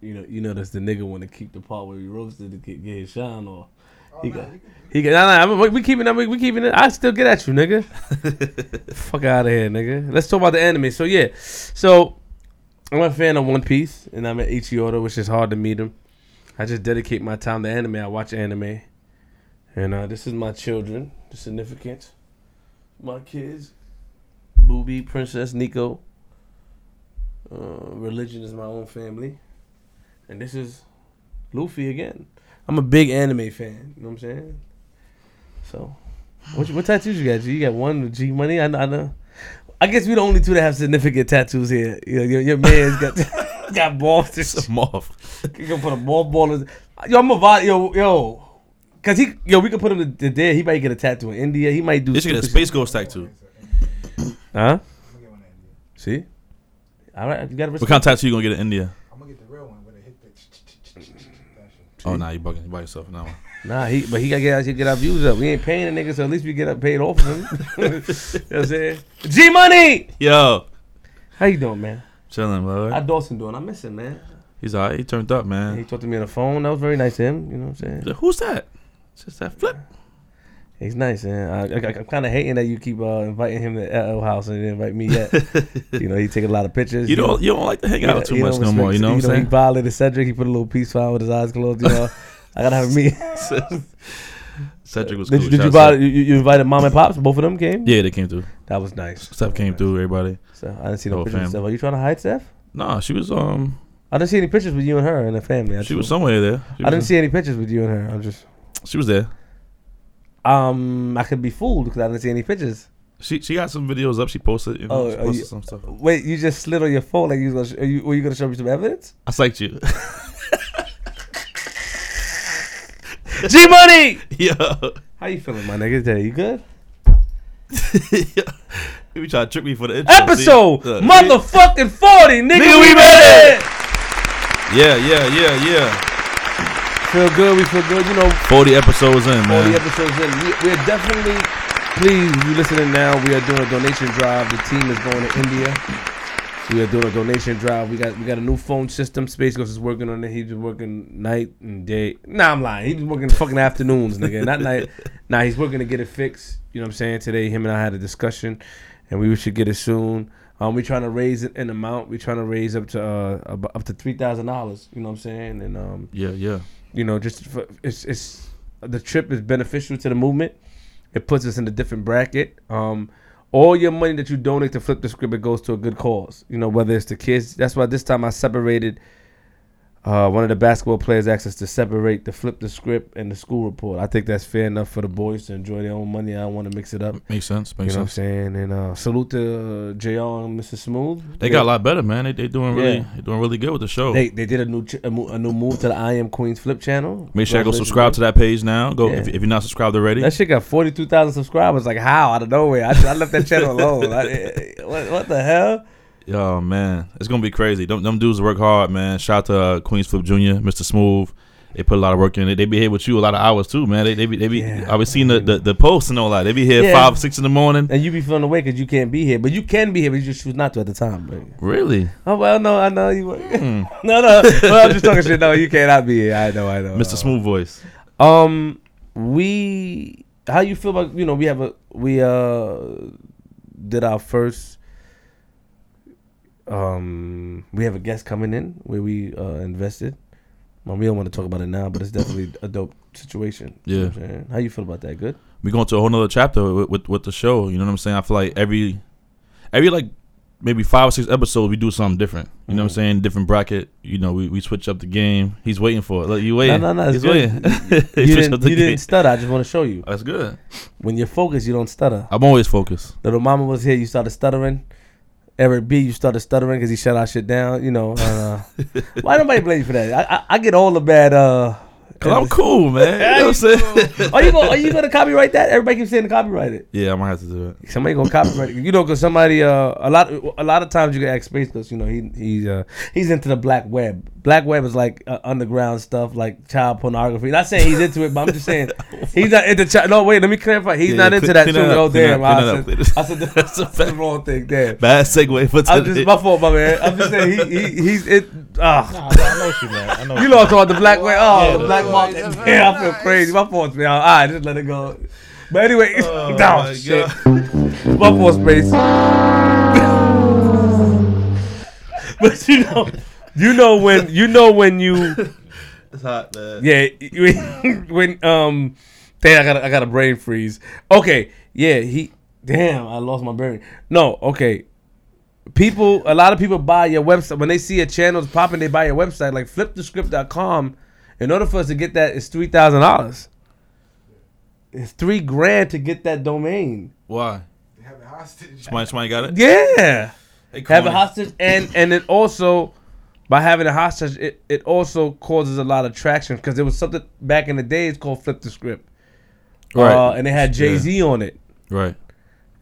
you know, you know that's the nigga want to keep the part where he roasted to get, get his shine off. Oh, He nah, got, you he got. Nah, nah, we keeping that. We keeping it. I still get at you, nigga. Fuck out of here, nigga. Let's talk about the anime. So yeah, so I'm a fan of One Piece, and I'm at Ichioda, which is hard to meet him. I just dedicate my time to anime. I watch anime, and uh, this is my children, the significant, my kids, Booby, Princess, Nico. Uh, religion is my own family, and this is Luffy again. I'm a big anime fan. You know what I'm saying? So, what, what tattoos you got? G? You got one with G Money. I, know- I know. I guess we're the only two that have significant tattoos here. You know, your, your man's got got balls. shit. Some off. You can put a ball ball. in- Yo, I'm a vi- yo yo. Cause he yo we could put him to, to there. He might get a tattoo in India. He might do. You should get a Space Ghost tattoo. Huh? I'm gonna get one in India. See. All right, you got to What kind of tattoo you gonna get in India? I'm gonna get the real one where they hit the. that shit. Oh, nah, you bugging. You by yourself now. Nah, he but he gotta get he get our views up. We ain't paying the nigga, so at least we get up paid off of him. you know what I'm saying? G Money! Yo, How you doing, man? chilling, bro. How Dawson doing? I miss him, man. He's alright. He turned up, man. He talked to me on the phone. That was very nice of him. You know what I'm saying? Who's that? It's just that flip. He's nice, man. I, I, I'm kind of hating that you keep uh, inviting him to LL House and didn't invite me yet. you know, he take a lot of pictures. You don't. You don't like to hang out too much no more. You know what I'm He saying? violated Cedric. He put a little peace sign with his eyes closed. You know, I gotta have me. Cedric was Did, cool. you, did you, buy, you, you invited mom and pops? Both of them came. Yeah, they came through. That was nice. Steph came through. Everybody. So I didn't see no pictures. Of. Steph. Are you trying to hide Steph? Nah, she was um. I didn't see any pictures with you and her and the family. I She was somewhere there. She I didn't see any pictures with you and her. I'm just. She was there. Um, I could be fooled because I didn't see any pictures. She she got some videos up. She posted. You know, Oh, she posted you- some stuff. Wait, you just slid on your phone like you was gonna. Sh- are you, were you gonna show me some evidence? I psyched you. G Money. Yo. How you feeling, my nigga? Today you good? you try to trick me for the intro. Episode motherfucking forty, nigga. Nigga, we made it. Yeah, yeah, yeah, yeah. Feel good. We feel good. You know, 40 episodes in, man. 40 episodes in. We, we're definitely, please, you're listening now, we are doing a donation drive. The team is going to India. We are doing a donation drive. We got we got a new phone system. Space Ghost is working on it. He's been working night and day. Nah, I'm lying. He's been working fucking afternoons, nigga. Not night. Nah, he's working to get it fixed. You know what I'm saying? Today, him and I had a discussion, and we should get it soon. Um, we're trying to raise it an amount. We're trying to raise up to uh up to three thousand dollars. You know what I'm saying? And um, Yeah, yeah. You know, just for, it's it's the trip is beneficial to the movement. It puts us in a different bracket. Um, all your money that you donate to flip the script, it goes to a good cause. You know, whether it's the kids. That's why this time I separated. Uh, one of the basketball players asked us to separate the flip the script and the school report. I think that's fair enough for the boys to enjoy their own money. I don't want to mix it up. Makes sense. You Makes know what I'm sense. saying? And uh, salute to uh, JR and Mr. Smooth. They got a lot better, man. They they doing really Yeah. they doing really good with the show. They they did a new ch- a, mo- a new move to the I Am Queens Flip channel. Make sure you go subscribe to that page now. Go Yeah. if, if you're not subscribed already. That shit got forty two thousand subscribers. Like how out of nowhere? I, I left that channel alone. I, what, what the hell? Yo, man, it's gonna be crazy. Them, them dudes work hard, man. Shout out to uh, Queens Flip Jr., Mr. Smooth. They put a lot of work in it. They be here with you a lot of hours too, man. They they be, they be Yeah. I was seeing the, the the posts and all that. They be here Yeah. five six in the morning. And you be feeling away because you can't be here, but you can be here, but you just choose not to at the time. But, Really, oh well, no, I know you. Hmm. no, no, well, I'm just talking shit. No, you cannot be here. I know, I know. Mr. Smooth voice. Um, we. How you feel about you know we have a we uh did our first um we have a guest coming in where we uh invested. Well, we don't want to talk about it now, but it's definitely a dope situation. You know what I'm saying? How you feel about that? Good. we going to a whole nother chapter with, with with the show. You know what I'm saying? I feel like every every like maybe five or six episodes we do something different. You know what I'm Mhm. saying? Different bracket. You know, we, we switch up the game. He's waiting for it. Look, you waiting? no, no, it's He's good. waiting. He You, didn't, you didn't stutter. I just want to show you. That's good. When you're focused, you don't stutter. I'm always focused. Little mama was here, you started stuttering. Eric B, you started stuttering because he shut our shit down. You know, uh, why nobody blame you for that? I, I, I get all the bad. Uh, Cause I'm cool, man. You know what I'm saying? are you gonna are you gonna copyright that? Everybody keeps saying to copyright it. Yeah, I might have to do it. Somebody gonna copyright it. You know, cause somebody uh a lot a lot of times you can ask Space because you know he he's uh he's into the black web. Black web is like uh, underground stuff like child pornography. Not saying he's into it, but I'm just saying he's not into child. No, wait, let me clarify. He's Yeah, not yeah, into clean- that clean too. that Oh damn, that- I clean up, said, please. I said the, that's the wrong thing. Damn. Bad segue for I'm just my fault, my man. I'm just saying he, he he's it. Ah, Nah, I know, I know what you man. I know. you lost all the black web. Oh, Yeah, the the- black Yeah, I feel crazy. My fault, man. All right, just let it go. But anyway, Oh, down my shit. My fault, space. but you know, you know when you know when you It's hot, man. yeah when, when um damn I got I got a brain freeze. Okay, yeah he damn I lost my brain. No, okay. People, a lot of people buy your website when they see a channel's popping. They buy your website like flipthescript.com. In order for us to get that, it's three thousand dollars. It's three grand to get that domain. Why? They have it hostage. Somebody, somebody got it? Yeah. Hey, have a hostage and and it also by having a hostage it, it also causes a lot of traction because there was something back in the days called flip the script Right. uh, and it had jay-z on it Right.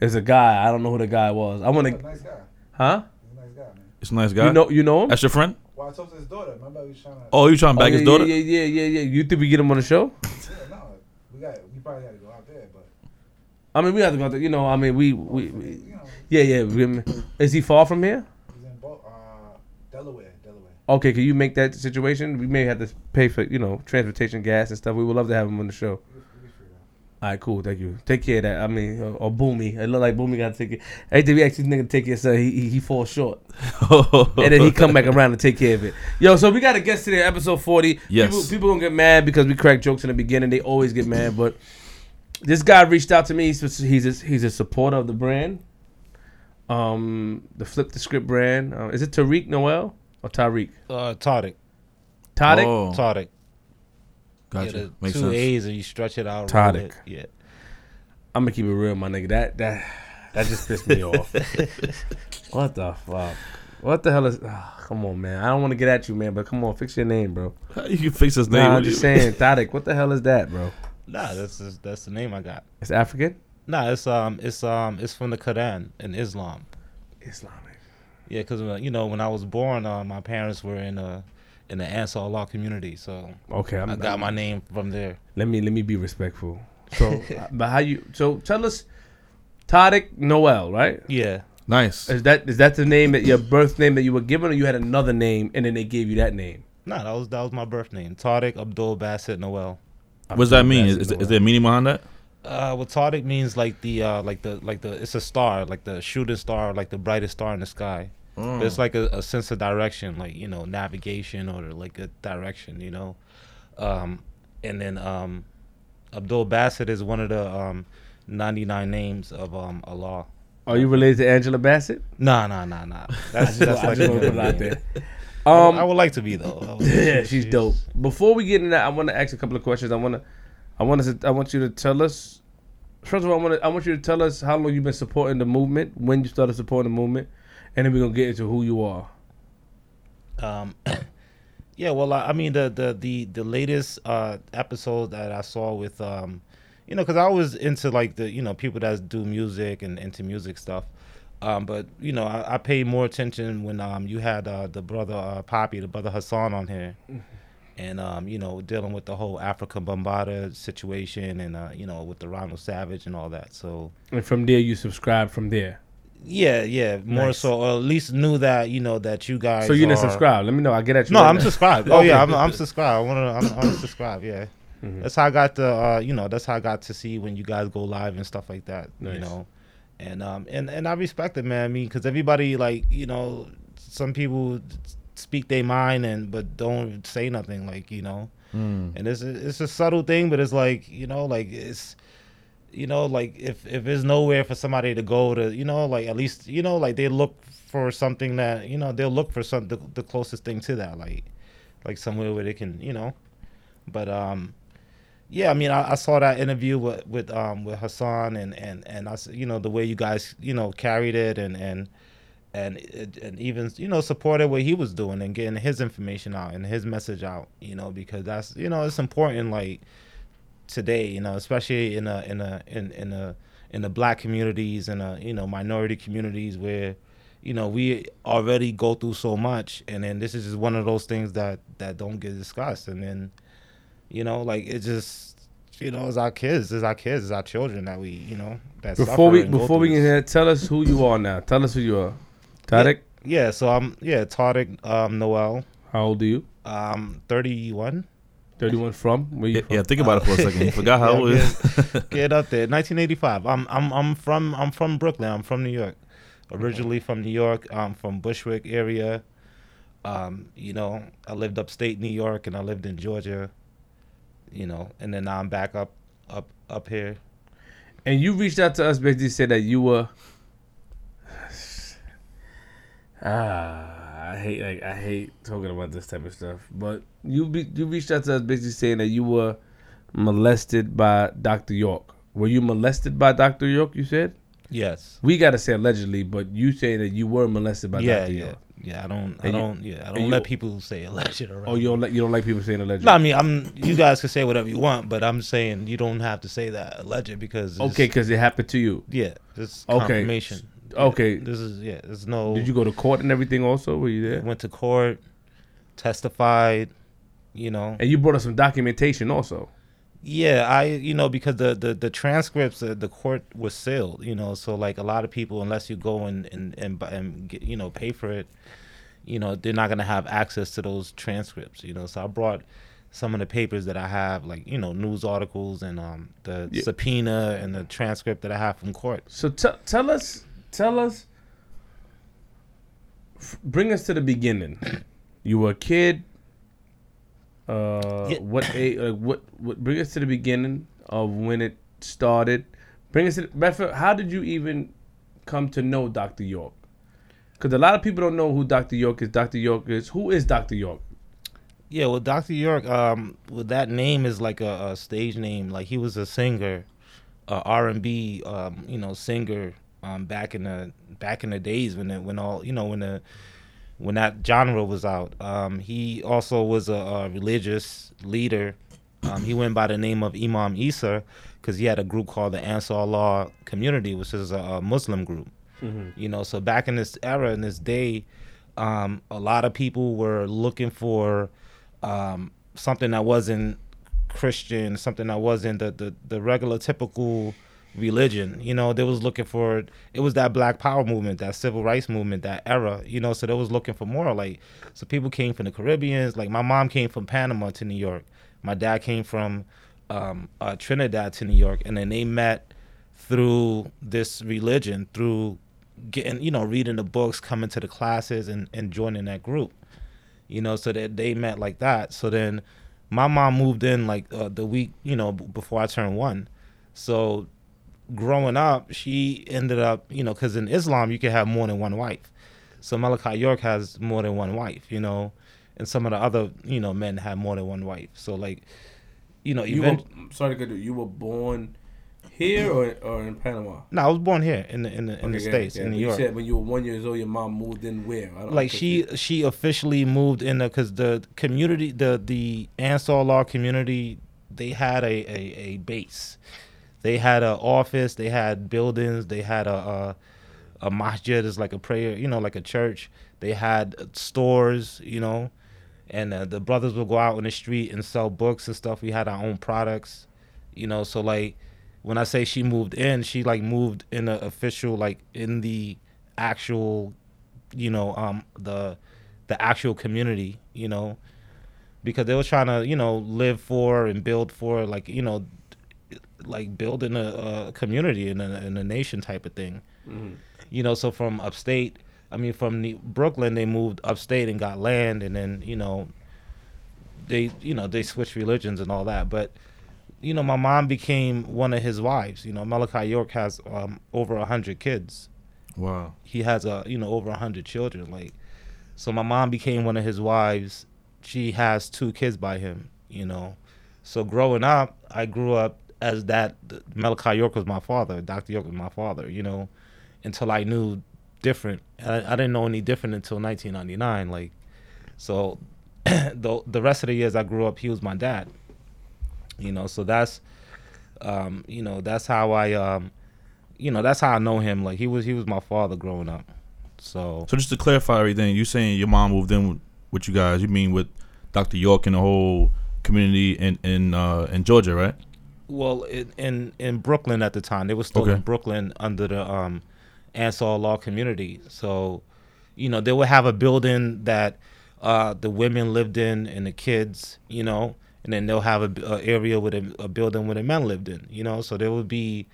there's a guy i don't know who the guy was i want to. nice guy. huh He's a nice guy, man. It's a nice guy. you know you know him That's your friend? Well, I talked to his daughter. Remember, we was trying to. Oh, you trying to Oh, yeah, his daughter? yeah yeah yeah yeah you think we get him on the show Yeah, no, we got. We probably got to go out there, but i mean we have to go to, you know i mean we, we, we you know, yeah yeah we- is he far from here he's in Bo- uh, Delaware. Delaware. okay can you make that situation we may have to pay for you know transportation gas and stuff we would love to have him on the show We, we figured out. All right, cool. Thank you. Take care of that. I mean, or, or Boomy. It look like Boomy got to take it. Everything we ask this nigga to take care of, so he, he he falls short, and then he come back around and take care of it. Yo, so we got a guest today, episode forty. Yes. People, people gonna get mad because we crack jokes in the beginning. They always get mad, but this guy reached out to me. He's he's a, he's a supporter of the brand, um, the Flip the Script brand. Uh, is it Tariq Noel or Tariq? Uh, Todic. Tadic. Oh, Todic. Gotcha. Yeah, the Makes two sense. A's and you stretch it out. Todic. Yeah. I'm gonna keep it real, my nigga. That that that just pissed me off. What the fuck? What the hell is? ah, come on, man. I don't want to get at you, man, but come on, fix your name, bro. How you can fix his name? Nah, What I'm just you- saying, Tadic. What the hell is that, bro? Nah, that's just, that's the name I got. It's African. Nah, it's um it's um it's from the Quran in Islam. Islamic. Yeah, because uh, you know when I was born, uh, my parents were in a in the Ansar Allah community, so Okay, I'm, I got my name from there. Let me let me be respectful. So, but how you? So tell us, Tadic Noel, right? Yeah, Nice. Is that is that the name that your birth name that you were given, or you had another name and then they gave you that name? nah, that was that was my birth name, Tariq Abdul Basit Noel. What does that mean? Is, Bassett is, Noel. is there a meaning behind that? Uh, what Tariq means like the uh like the like the it's a star like the shooting star like the brightest star in the sky. But it's like a, a sense of direction, like you know navigation or like a direction, you know. Um, and then um, Abdul Basit is one of the um, 99 names of um, Allah. Are you related to Angela Bassett? Nah, nah, nah, nah. That's, that's I like just put out there. Um, I would like to be though. I would- yeah, she's dope. Before we get into that, I want to ask a couple of questions. I want to, I want to, I want you to tell us. First of all, I want to, I want you to tell us how long you've been supporting the movement, when you started supporting the movement, and then we're gonna get into who you are. Um, yeah, well, I I mean the the the the latest uh episode that I saw with um, you know, because I was into like the you know people that do music and into music stuff. Um, but you know, I, I paid more attention when um you had uh the brother uh Poppy, the brother Hassan on here, and um you know dealing with the whole Afrika Bambaataa situation and uh you know with the Ronald Savage and all that. So And from there, you subscribe from there. Yeah, yeah, more Nice. so, or at least knew that you know that you guys. So you didn't are- subscribe. Let me know. I get at you. No, right I'm now. subscribed. Oh yeah, I'm, I'm subscribed. I want to. I'm, I'm subscribed. Yeah, Mhm. that's how I got the. Uh, you know, that's how I got to see when you guys go live and stuff like that. You know, and um and and I respect it, man. I mean, because everybody like you know, some people speak their mind and but don't say nothing. Like you know, Mm. and it's it's a subtle thing, but it's like you know, like it's you know, like if if there's nowhere for somebody to go to, you know, like at least you know, like they look for something that you know they'll look for some the, the closest thing to that, like like somewhere where they can, you know, but um. Yeah, I mean, I, I saw that interview with with um with Hassan and and and I you know the way you guys you know carried it and and and and even you know supported what he was doing and getting his information out and his message out, you know, because that's you know it's important like today, you know, especially in a in a in in a in the black communities and a you know minority communities where you know we already go through so much and then this is just one of those things that that don't get discussed and then you know like it just you know it's our kids it's our kids it's our children that we you know that Before we before we get here, tell us who you are now. Tell us who you are. Tariq yeah so i'm yeah Tariq um noel How old are you? Um, 31. 31 from? Where you Yeah, from? yeah, think about it for a second. You forgot how Yeah, old it is. Get up there. 1985. I'm I'm I'm from I'm from Brooklyn. I'm from New York. Originally from New York. I'm from Bushwick area. Um, you know, I lived upstate New York and I lived in Georgia. You know, and then now I'm back up up up here. And you reached out to us basically said that you were Ah, I hate like I hate talking about this type of stuff. But you be, you reached out to us basically saying that you were molested by Dr. York. Were you molested by Dr. York, you said? Yes. We gotta say allegedly, but you say that you were molested by yeah, Dr. yeah. York. Yeah, I don't I And you- don't yeah, I don't you- let people say alleged around. Oh, you don't like you don't like people saying allegedly. No, I mean, I'm. You guys can say whatever you want, but I'm saying you don't have to say that alleged because okay, because it happened to you. yeah, this Okay. confirmation. Okay. this is yeah. There's no. Did you go to court and everything? Also, were you there? went to court, testified, you know. And you brought us some documentation also. Yeah, I you know because the the the transcripts uh, the court was sealed, you know, so like a lot of people unless you go and and and, and get, you know pay for it, you know, they're not going to have access to those transcripts, you know. So I brought some of the papers that I have like, you know, news articles and um the Yeah. subpoena and the transcript that I have from court. So t- tell us, tell us, f- bring us to the beginning. You were a kid. Uh, Yeah. what age? Like what? What? Bring us to the beginning of when it started. Bring us to. How did you even come to know Dr. York? Because a lot of people don't know who Dr. York is. Dr. York is who is Dr. York? Yeah, well, Dr. York, um, well, that name is like a, a stage name. Like he was a singer, uh, R and B, um, you know, singer, um, back in the back in the days when it, when all you know when the when that genre was out. Um, he also was a, a religious leader. Um, he went by the name of Imam Isa because he had a group called the Ansar Allah Community, which is a, a Muslim group. You know, so back in this era, in this day, um, a lot of people were looking for um, something that wasn't Christian, something that wasn't the, the, the regular typical religion. You know, they was looking for it was that Black Power movement, that civil rights movement, that era. You know, so they was looking for more. Like, so people came from the Caribbeans. Like my mom came from Panama to New York. My dad came from um, uh, Trinidad to New York, and then they met through this religion, through getting you know reading the books, coming to the classes, and and joining that group you know, so that they met like that. So then my mom moved in like uh, the week, you know, before I turned one. So growing up, she ended up, you know, because in Islam you can have more than one wife. So Malachi York has more than one wife, you know, and some of the other, you know, men have more than one wife. So like, you know, You even were, sorry to cut you. You were born here or or in Panama? no, I was born here in the in the in the yeah, states yeah, in New you York. said when you were one years old, your mom moved in where? I don't- like she confused. she officially moved in because the community the the Ansar Allah community they had a, a, a base they had an office they had buildings they had a, a a masjid is like a prayer you know like a church. They had stores you know and uh, the brothers would go out on the street and sell books and stuff. We had our own products you know so like when i say she moved in she like moved in the official like in the actual you know um the the actual community you know because they were trying to you know live for and build for like you know like building a, a community and a, and a nation type of thing. Mhm. you know so from upstate i mean from New- brooklyn they moved upstate and got land and then you know they you know they switched religions and all that. But you know my mom became one of his wives. You know malachi york has um, over a hundred kids. Wow. he has a you know over a hundred children like so my mom became one of his wives. She has two kids by him you know. So growing up i grew up as that malachi york was my father dr york was my father you know until i knew different i, I didn't know any different until 1999 like so the, the rest of the years i grew up he was my dad you know so that's um you know that's how i um you know that's how i know him like he was he was my father growing up so So just to clarify everything, you saying your mom moved in with, with you guys? You mean with Dr. York and the whole community in in uh, in Georgia, right? Well in, in in brooklyn at the time they were still Okay. in brooklyn under the um ansar allah community so you know they would have a building that uh, the women lived in and the kids, you know, and then they'll have a, a area with a, a building where the men lived in, you know. So there would be,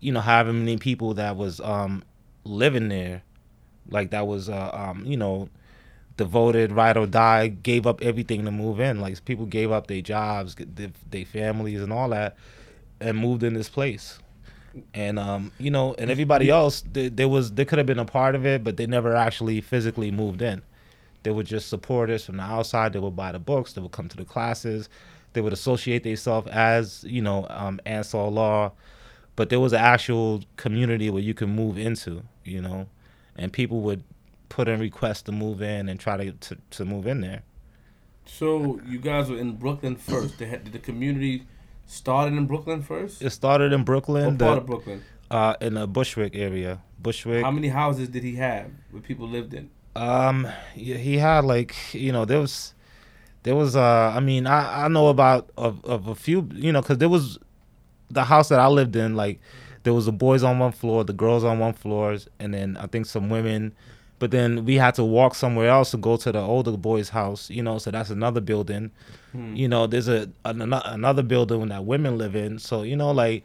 you know, however many people that was um, living there, like that was, uh, um, you know, devoted, ride or die, gave up everything to move in. Like people gave up their jobs, their, their families, and all that, and moved in this place. And um, you know, and everybody else, they, there was they could have been a part of it, but they never actually physically moved in. They would just support us from the outside. They would buy the books. They would come to the classes. They would associate themselves as you know um, Ansar Allah, but there was an actual community where you can move into. You know, and people would put in requests to move in and try to to, to move in there. So you guys were in Brooklyn first. Had, did the community started in Brooklyn first? It started in Brooklyn, What the- part of Brooklyn? uh, in the Bushwick area. Bushwick. How many houses did he have where people lived in? Um, yeah, he had like you know there was, there was uh I mean I I know about of of a few you know because there was, the house that I lived in like, there was the boys on one floor, the girls on one floor, and then I think some women, but then we had to walk somewhere else to go to the older boys' house. You know, so that's another building. Hmm. You know, there's a an, another building that women live in. So you know like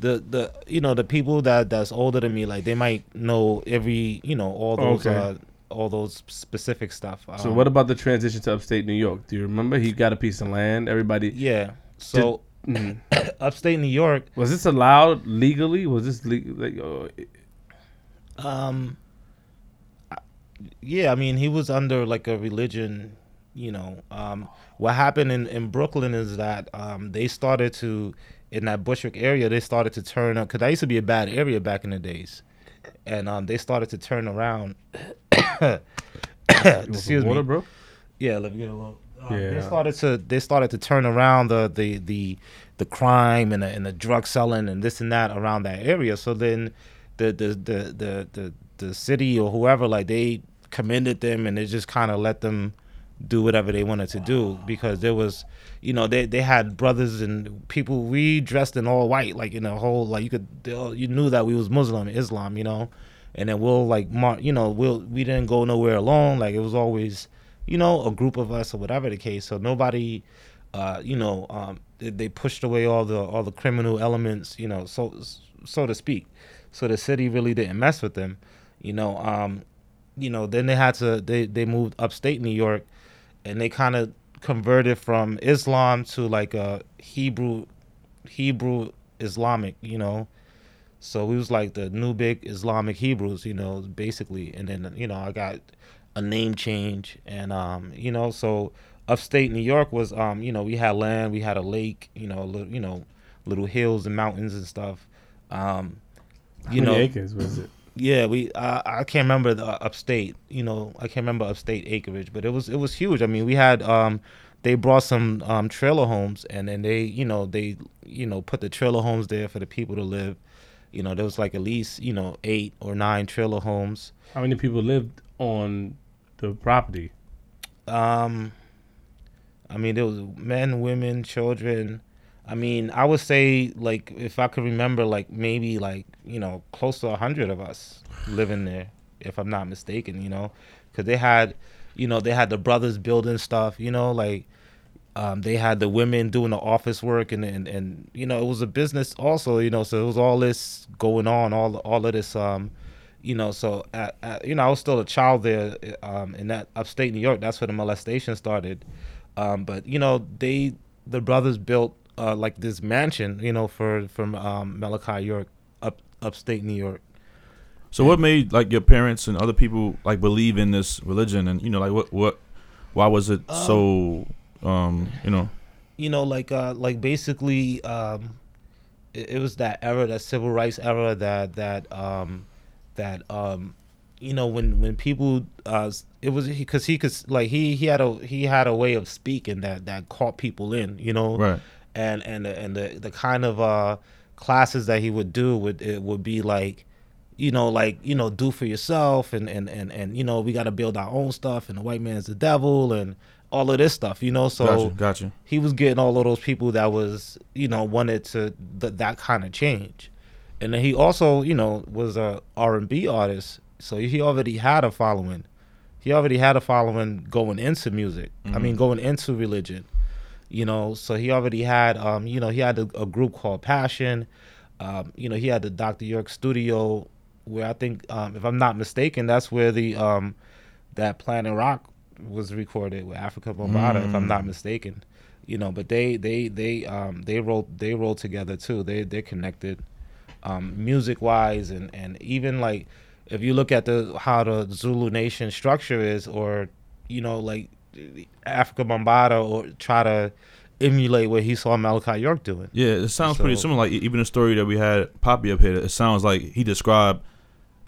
the the you know the people that that's older than me like they might know every you know all those Okay. uh all those specific stuff So Um, what about the transition to upstate New York? Do you remember he got a piece of land? Everybody. yeah so Mhm. upstate new york Was this allowed legally? Was this legal? Like, uh, um yeah i mean he was under like a religion you know um what happened in in brooklyn is that um they started to in that bushwick area they started to turn up because that used to be a bad area back in the days and um they started to turn around you want some excuse me bro. Yeah, let me get a little. Um, They started to they started to turn around the the the, the crime and the, and the drug selling and this and that around that area. So then the the the the the, the city or whoever like they commended them and they just kind of let them do whatever they wanted to do because there was you know they they had brothers and people we dressed in all white like in a whole like you could all, you knew that we was muslim islam you know? And then we'll like mar- you know we'll we didn't go nowhere alone like it was always you know a group of us or whatever the case. So nobody uh you know um they, they pushed away all the all the criminal elements you know so so to speak. So the city really didn't mess with them you know um you know then they had to they they moved upstate new york and they kind of converted from islam to like a hebrew hebrew islamic you know? So we was like the new big islamic hebrews you know basically. And then you know i got a name change and um you know so upstate new york was um you know we had land we had a lake you know little you know little hills and mountains and stuff. Um How you many know acres was it? Yeah, we uh, I can't remember the uh, upstate. You know, I can't remember upstate acreage, but it was it was huge. I mean, we had um they brought some um trailer homes and then they, you know, they you know, put the trailer homes there for the people to live. You know, there was like at least, you know, 8 or 9 trailer homes. How many people lived on the property? Um I mean, there was men, women, children. I mean, I would say like if I could remember like maybe like, you know, close to a 100 of us living there if I'm not mistaken, you know, cuz they had you know, they had the brothers building stuff, you know, like um, they had the women doing the office work and, and and you know, it was a business also, you know, so it was all this going on, all all of this um you know, so at, at, you know, I was still a child there um, in that upstate New York. That's where the molestation started. Um, but you know, they the brothers built uh, like this mansion, you know, for from um, Malachi York up upstate New York. So what made like your parents and other people like believe in this religion? And you know like what what why was it so um you know? You know, like uh, like basically, um, it, it was that era, that civil rights era, that that um, that um, you know, when when people uh, it was because he could like he he had a he had a way of speaking that that caught people in, you know, right and and the, and the the kind of uh classes that he would do would it would be like you know like you know do for yourself and and and, and you know we got to build our own stuff and the white man's the devil and all of this stuff you know so gotcha gotcha he was getting all of those people that was you know wanted to th- that kind of change and then he also you know was a r&b artist so he already had a following he already had a following going into music. I Mhm. mean, going into religion. You know, so he already had, um, you know, he had a, a group called Passion. Um, you know, he had the Dr. York studio, where I think, um, if I'm not mistaken, that's where the um, that Planet Rock was recorded with Afrika Bambaataa, if I'm not Mm. mistaken. You know, but they they they um they rolled they rolled together too. They they're connected, um, music wise and and even like if you look at the how the Zulu Nation structure is, or you know like Afrika Bambaataa, or try to emulate what he saw Malachi York doing. Yeah, it sounds pretty similar. Like even the story that we had Poppy up here, it sounds like he described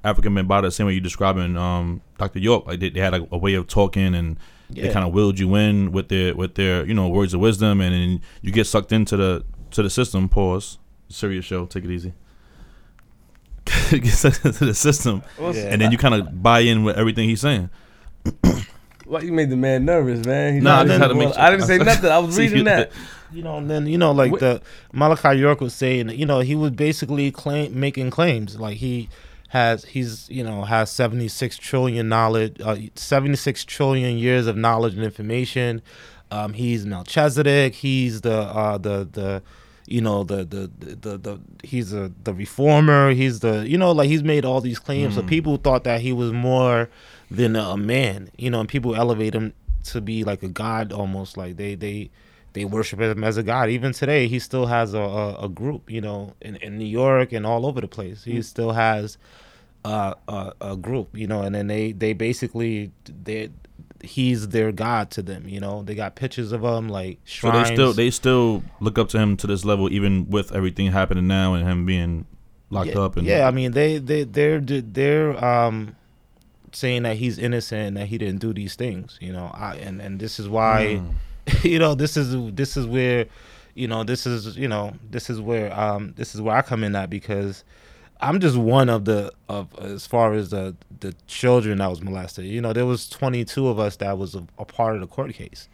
African Bambaataa the same way you describing um, Dr. York. Like they, they had a, a way of talking and they kind of willed you in with their with their you know words of wisdom, and then you get sucked into the to the system. Pause. Serious show. Take it easy. get sucked into the system, Yeah. and then you kind of buy in with everything he's saying. Why you made the man nervous, man? He Nah, I not- to make well, sure- I didn't say nothing. I was reading that. You know, and then you know, like Wh- the Malachi York was saying, you know, he was basically claim making claims like he has he's you know has 76 trillion knowledge uh, 76 trillion years of knowledge and information um he's melchizedek he's the uh the the you know the the the, the, the he's a the reformer he's the you know like he's made all these claims so Mm. people thought that he was more than a man you know and people elevate him to be like a god almost like they they they worship him as a god even today he still has a, a, a group you know in, in new york and all over the place he still has uh, a, a group you know and then they they basically they he's their god to them you know they got pictures of him like shrines. So they still they still look up to him to this level, even with everything happening now and him being locked yeah, up. And yeah i mean they they they're they're um saying that he's innocent and that he didn't do these things you know I, and and this is why Mm. you know this is this is where you know this is you know this is where um this is where i come in at because i'm just one of the of as far as the the children that was molested you know there was 22 of us that was a, a part of the court case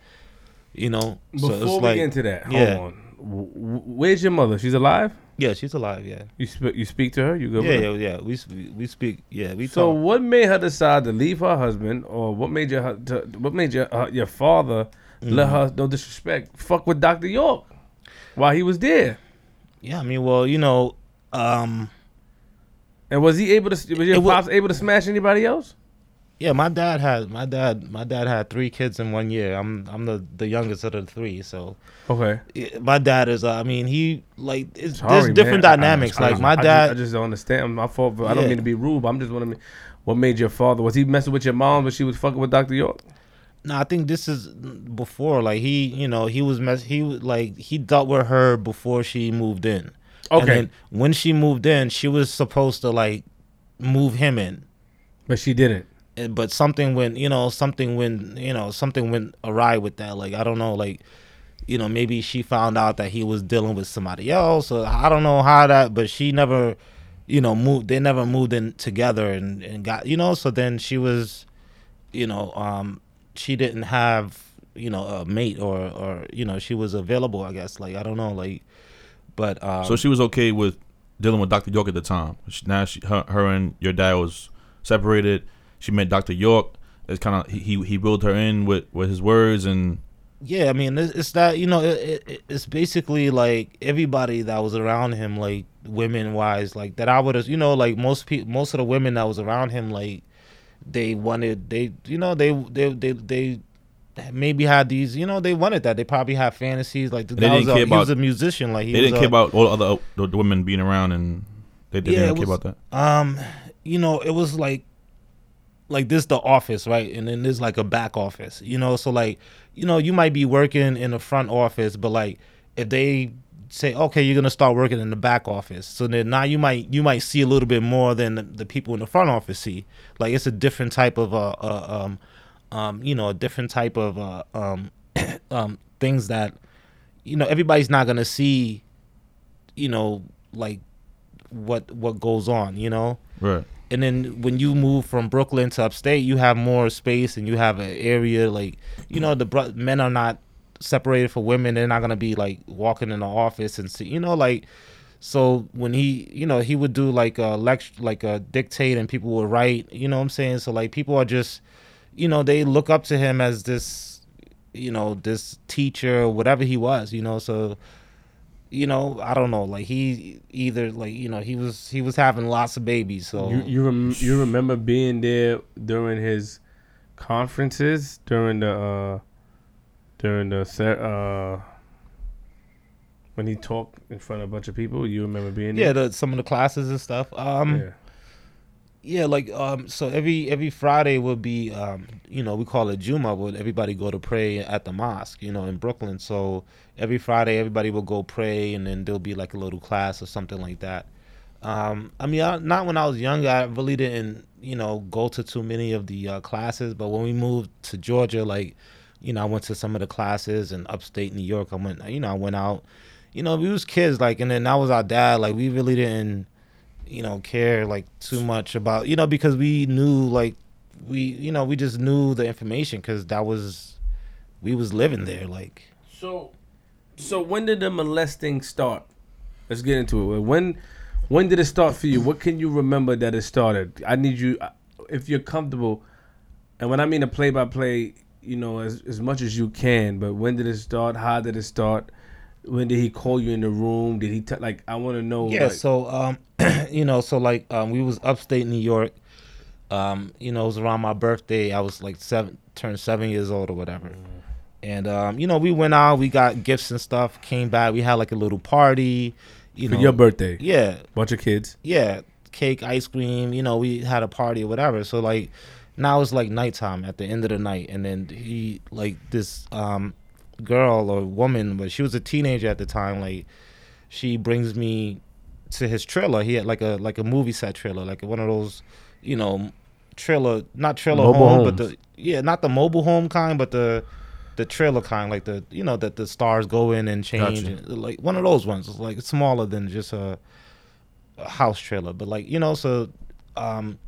you know so Before it's we like get into that, hold yeah. on. W- w- Where's your mother? She's alive. Yeah she's alive yeah You sp- you speak to her. You go. yeah yeah yeah we we speak yeah we So talk what made her decide to leave her husband, or what made your what made your uh, your father let Mhm. her no disrespect fuck with Doctor York while he was there? yeah i mean well you know um And was he able to? Was your It pops able to smash anybody else? Yeah, my dad had my dad my dad had three kids in one year. I'm I'm the the youngest of the three, so Okay. yeah, my dad is. Uh, I mean, he like it's, Sorry, there's different man. Dynamics. I, like just- my I just- dad, I just, don't understand. My fault. But I don't mean to be rude. But I'm just wondering, what made your father? Was he messing with your mom when she was fucking with Doctor York? no, I think this is before. Like he, you know, he was mess. He like he dealt with her before she moved in. Okay, when she moved in, she was supposed to like move him in. but she didn't. But something went you know something went you know something went awry with that like i don't know like you know maybe she found out that he was dealing with somebody else or i don't know how that but she never you know moved they never moved in together and, and got you know so then she was you know um she didn't have you know a mate or or you know she was available i guess like i don't know like but um So she was okay with dealing with Dr. York at the time. Now she, her, her and your dad was separated. She met Dr. York. It's kind of he he willed her in with with his words and Yeah, I mean, it's, it's that you know, it, it, it's basically like everybody that was around him, like women wise, like that I would have, you know, like most people, most of the women that was around him, like they wanted, they, you know, they, they, they, they maybe had these, you know, they wanted that. They probably had fantasies, like didn't was a, he was about- a musician, like he they was didn't a- care about all the other the, women being around and they, they Yeah, didn't care was- about that. Um, you know, it was like like this the office, right? And then there's like a back office, you know. So like, you know, you might be working in the front office, but like if they say, okay, you're gonna start working in the back office, so then now you might you might see a little bit more than the, the people in the front office see. Like it's a different type of uh, uh um um you know a different type of uh um um things that you know everybody's not gonna see, you know, like what what goes on, you know Right. And then when you move from Brooklyn to upstate, you have more space and you have an area like you know the bro- men are not separated for women. They're not gonna be like walking in the office and see you know like so when he you know he would do like a lecture like a dictate and people would write you know what I'm saying so like people are just you know, they look up to him as this, you know, this teacher, whatever he was, you know. So, you know, I don't know, like he either like you know he was he was having lots of babies. So You you, rem- you remember being there during his conferences during the uh during the uh when he talked in front of a bunch of people. You remember being yeah, there? the, some of the classes and stuff. Um, yeah. Yeah, like um, so every every Friday would be um, you know, we call it Juma, would everybody go to pray at the mosque, you know, in Brooklyn. So every Friday, everybody will go pray, and then there'll be like a little class or something like that. Um, I mean, I, not when I was younger, I really didn't, you know, go to too many of the uh, classes. But when we moved to Georgia, like, you know, I went to some of the classes in upstate New York. I went, you know, I went out. You know, we was kids, like, and then that was our dad. Like, we really didn't you know care like too much about you know because we knew like we you know we just knew the information because that was we was living there like So, so when did the molesting start? Let's get into it. When, when did it start for you? What can you remember that it started? I need you, if you're comfortable, and when I mean a play by play, you know, as as much as you can. But when did it start? How did it start? When did he call you in the room? Did he t- like? I want to know. yeah like, so um you know so like um we was upstate new york um you know it was around my birthday i was like seven turned seven years old or whatever and um you know we went out we got gifts and stuff came back we had like a little party you for know your birthday, yeah bunch of kids. yeah, cake, ice cream. You know, we had a party or whatever. So like, now it's like nighttime at the end of the night, and then he like this um girl or woman, but she was a teenager at the time. Like, she brings me to his trailer. He had like a like a movie set trailer, like one of those, you know, trailer not trailer Mobile home, but the yeah, not the mobile home kind, but the the trailer kind, like the you know that the stars go in and change, Gotcha. and, like one of those ones. It's like smaller than just a, a house trailer, but like you know, so um,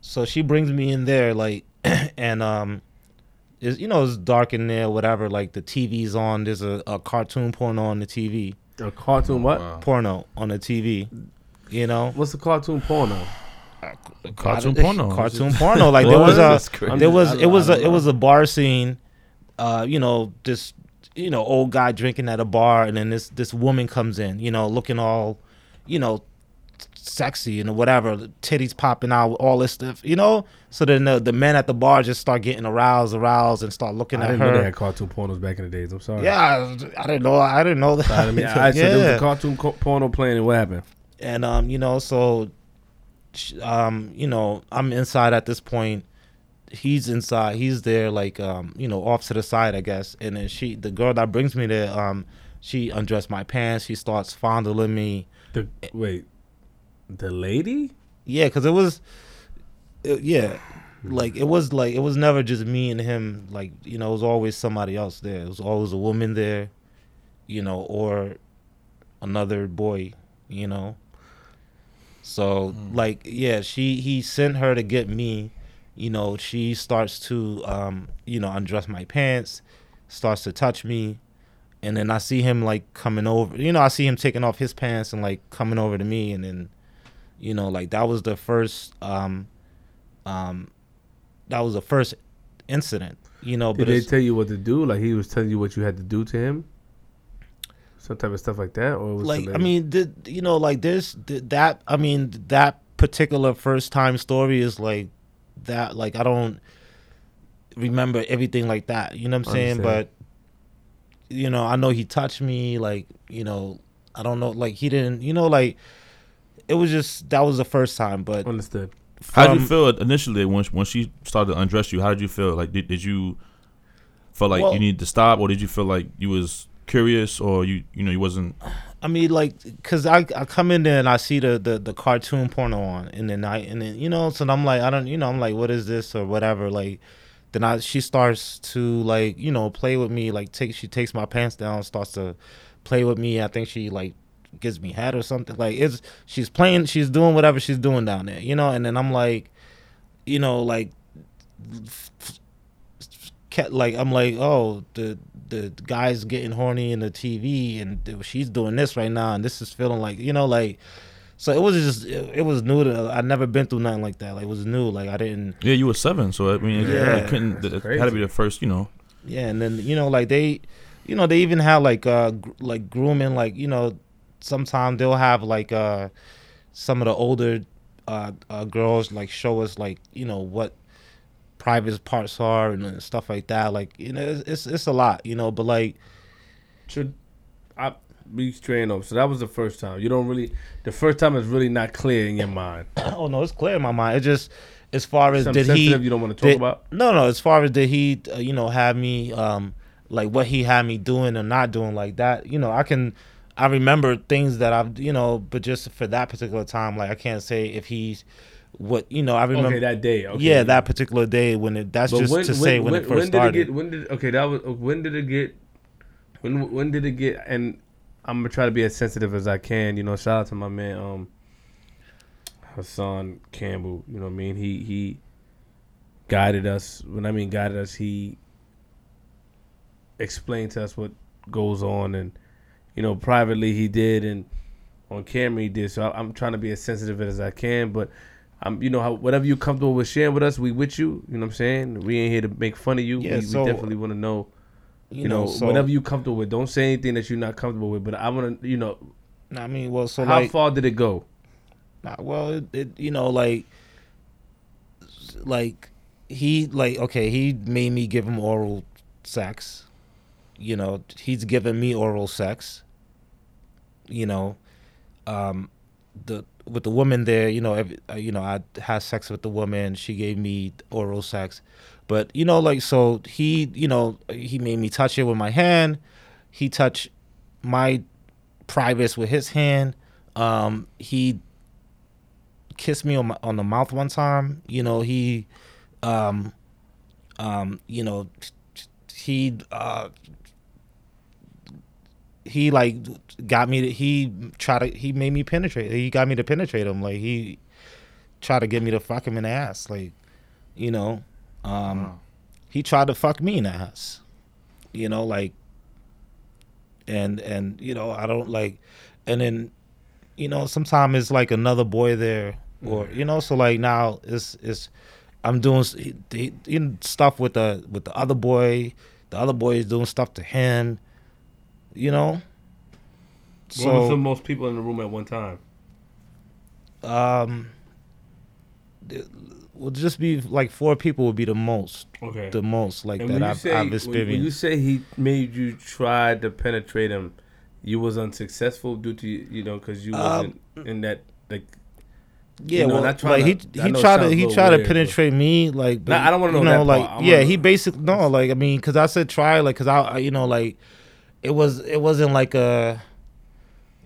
so she brings me in there, like, and um, is you know it's dark in there, whatever. Like the TV's on. There's a, a cartoon porno on the TV, A cartoon what? Wow. porno on the TV. You know, What's the cartoon porno? Cartoon porno. Cartoon porno. Like there was a That's crazy. There was it was I a don't it was a bar scene. Uh, you know this you know old guy drinking at a bar, and then this this woman comes in. You know looking all, you know, sexy and whatever, titties popping out, all this stuff. You know. So then the the men at the bar just start getting aroused, aroused, and start looking I at didn't know they had cartoon pornos back in the days. I'm sorry. Yeah, I, I didn't know. I didn't know that. I mean, I said there was a cartoon co- porno playing, and what happened? and um, you know, so, um, you know, I'm inside at this point. He's inside. He's there, like, um, you know, off to the side, I guess. And then she, the girl that brings me there, um, she undressed my pants. She starts fondling me. The wait, the lady? Yeah, because it was, it- yeah, like it was like it was never just me and him. Like you know, it was always somebody else there. It was always a woman there, you know, or another boy, you know. So like yeah, she he sent her to get me. You know, she starts to um, you know, undress my pants, starts to touch me, and then I see him like coming over. You know, I see him taking off his pants and like coming over to me, and then you know, like that was the first um, um, that was the first incident. You know, Did but they tell you what to do? Like he was telling you what you had to do to him? Some type of stuff like that, or like I mean, did, you know, like this th- that I mean that particular first time story is like that. Like I don't remember everything like that. You know what I'm saying? But you know, I know he touched me. Like you know, I don't know. Like he didn't. You know, like it was just that was the first time. But understood. How did you feel initially when when she started to undress you? How did you feel? Like did, did you feel like Well- you needed to stop, or did you feel like you was curious, or you you know you wasn't? I mean, like, cause I, I come in there and I see the, the, the cartoon porno on, in the night, and then you know, so I'm like, I don't, you know, I'm like, what is this or whatever, like. Then I she starts to like you know play with me like take she takes my pants down starts to play with me I think she like gives me head or something like it's she's playing she's doing whatever she's doing down there you know and then I'm like you know like ca- like I'm like, oh, the the guy's getting horny in the TV, and th- she's doing this right now, and this is feeling like, you know, like, So it was just it, it was new to I never been through nothing like that. Like it was new. Like I didn't Yeah, you were seven, so I mean, Yeah. yeah, couldn't. It had to be the first, you know. Yeah, and then you know, like they, you know, they even had like uh gr- like grooming, like you know, sometimes they'll have like uh some of the older uh, uh girls like show us like you know what private parts are and uh, stuff like that. Like you know, it's it's, it's a lot, you know, but like Should I be straight up? So that was the first time. You don't really. The first time is really not clear in your mind. oh no, it's clear in my mind. It just as far as Something did he you don't want to talk did- about. No, no. As far as did he, uh, you know, have me, um, like what he had me doing or not doing, like that. You know, I can, I remember things that I've, you know, but just for that particular time, like I can't say if he's, what you know, I remember. okay, that day. Okay. yeah, that particular day when it. That's But just to say when, it first did started. it get? When did? Okay, that was. When did it get? When when did it get? And I'm gonna try to be as sensitive as I can. You know, shout out to my man, um, Hassan Campbell. You know what I mean? He he guided us. When I mean guided us, he explained to us what goes on, and you know, privately he did, and on camera he did. So I, I'm trying to be as sensitive as I can, but. I'm, you know, how, whatever you're comfortable with sharing with us, we with you. You know what I'm saying? We ain't here to make fun of you. Yeah, we, so- we definitely want to know, you, know, so, whatever you're comfortable with. Don't say anything that you're not comfortable with. But I want to, you know, I mean, well, so how like, far did it go? Nah, well, it, it you know like like he like okay, he made me give him oral sex. You know, he's given me oral sex. You know, um the with the woman there, you know, every, uh, you know, I had sex with the woman, she gave me oral sex. But you know like so he, you know, he made me touch it with my hand. He touched my privates with his hand. Um he kissed me on my, on the mouth one time. You know, he, um, um, you know, he, uh, he like got me to, he tried to, he made me penetrate. He got me to penetrate him. Like he tried to get me to fuck him in the ass. Like, you know, um, he tried to fuck me in the ass. You know, like, and, and, you know, I don't like, and then, you know, sometimes it's like another boy there, or you know, so like now it's it's I'm doing he, he- stuff with the with the other boy, the other boy is doing stuff to him, you know. what was the So most people in the room at one time? um, it would just be like four people would be the most, Okay. the most like and that I've, say I've when, when you say he made you try to penetrate him, you was unsuccessful due to you know because you Um, wasn't in that like. Yeah, you know, well, like to- he he tried to he tried weird, to but- penetrate me like Nah, I don't wanna you know that like part. Yeah he basically no like I mean because I said try like because I, I you know like it was it wasn't like a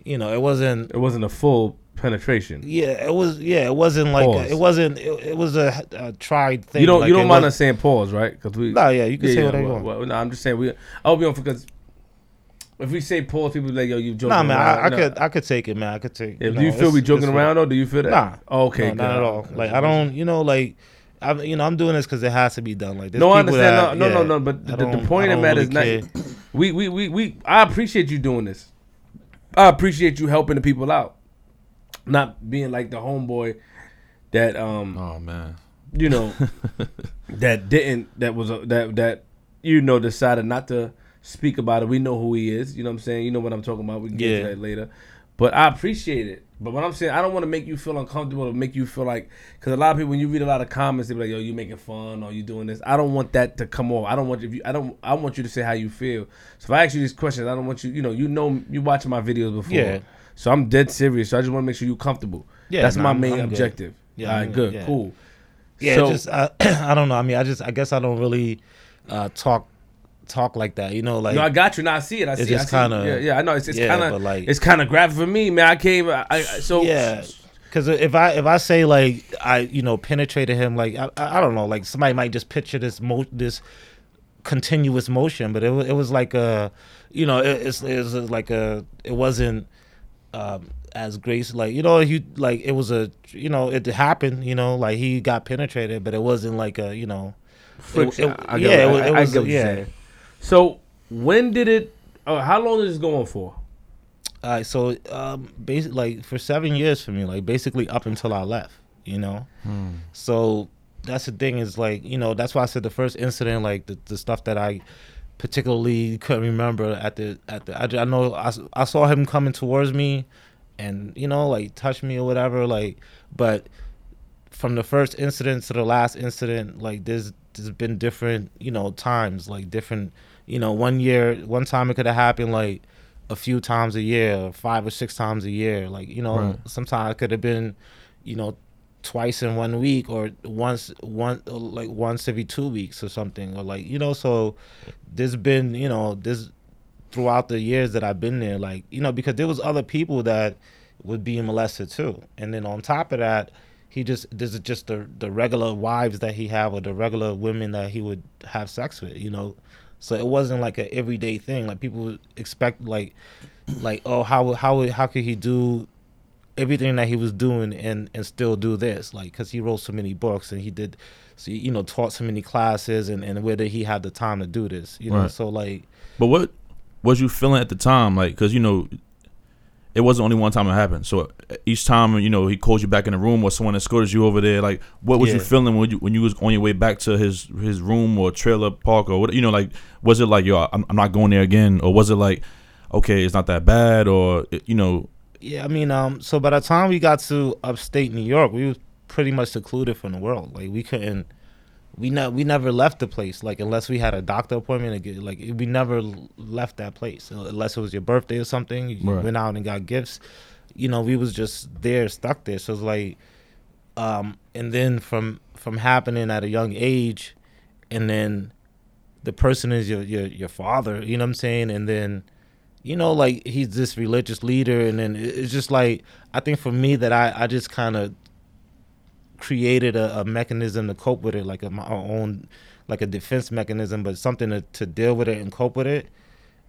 you know it wasn't It wasn't a full penetration. yeah it was yeah it wasn't like a, it wasn't it, it was a, a tried thing you don't like, you don't mind was- us saying pause, right? Because we. Nah, yeah, you can say whatever you well, want. well, no, I'm just saying we. I'll be on because if we say pause, people be like, "Yo, you joking?" nah man I, I. No. could I could take it man I could take If know, you feel we joking around or do you feel that? Nah. Oh, okay. no, not at all like I don't you know like I you know I'm doing this because it has to be done like No, I understand. that- no, no, no, no. But the, point of don't is not. We, we, we, we. I appreciate you doing this. I appreciate you helping the people out, not being like the homeboy that um Oh man. you know that didn't that was a, that that you know decided not to speak about it. We know who he is. You know what I'm saying? You know what I'm talking about. We can get Yeah. to that later. But I appreciate it. But what I'm saying, I don't want to make you feel uncomfortable or make you feel like, because a lot of people, when you read a lot of comments, they be like, "Yo, you making fun or you doing this." I don't want that to come off. I don't want if you. I don't. I want you to say how you feel. So if I ask you these questions, I don't want you. You know, you know, you watching my videos before. Yeah. So I'm dead serious. So I just want to make sure you're comfortable. Yeah, That's nah, my I'm- main I'm good. objective. Yeah, All right, good, good, yeah. cool. Yeah, So- just I, I don't know. I mean, I just I guess I don't really uh, talk talk like that. You know, like no, I got you. Now I see it. I see. It's just kinda- Yeah, yeah. I know. It's, it's yeah, kind of like- it's kind of graphic for me, man. I can't. I, I so yeah. Because if I if I say like I you know penetrated him like I, I don't know like somebody might just picture this mo this continuous motion, but it was it was like a you know it, it's it was like a it wasn't um, as grace like you know he like it was a you know it happened you know like he got penetrated, but it wasn't like a you know friction. it- yeah, it was- it was- yeah. Saying. So when did it? Uh, how long is this going for? Uh, so um, basically, like for seven years for me, like basically up until I left, you know. So that's the thing is like you know that's why I said the first incident, like the, the stuff that I particularly couldn't remember at the at the. I, ju- I know I, s- I saw him coming towards me, and you know like touch me or whatever, like but from the first incident to the last incident, like there's there's been different, you know, times, like different, you know, one year, one time it could have happened like a few times a year, or five or six times a year, like you know, Right. sometimes it could have been, you know, twice in one week or once one like once every two weeks or something or like you know so there's been you know this throughout the years that I've been there like you know because there was other people that would be molested too. And then on top of that he just this is just the the regular wives that he have or the regular women that he would have sex with you know so it wasn't like an everyday thing like people expect like like oh how how how could he do everything that he was doing and and still do this like because he wrote so many books and he did so you know taught so many classes and and where did he have the time to do this you know Right. so like But what was you feeling at the time? Like, because you know, it wasn't only one time it happened. So each time, you know, he called you back in the room, or someone escorted you over there. Like, what was you feeling when you when you was on your way back to his his room or trailer park or what? You know, like, was it like, yo, I'm, I'm not going there again, or was it like, okay, it's not that bad, or you know, yeah i mean um so by the time we got to upstate new york we was pretty much secluded from the world like we couldn't we ne- we never left the place like unless we had a doctor appointment like we never left that place. Unless it was your birthday or something you Right. went out and got gifts. You know we was just there stuck there. So it's like um and then from from happening at a young age and then the person is your your your father you know what i'm saying? And then you know like he's this religious leader and then it's just like i think for me that i i just kind of created a, a mechanism to cope with it like a, my own like a defense mechanism but something to, to deal with it and cope with it.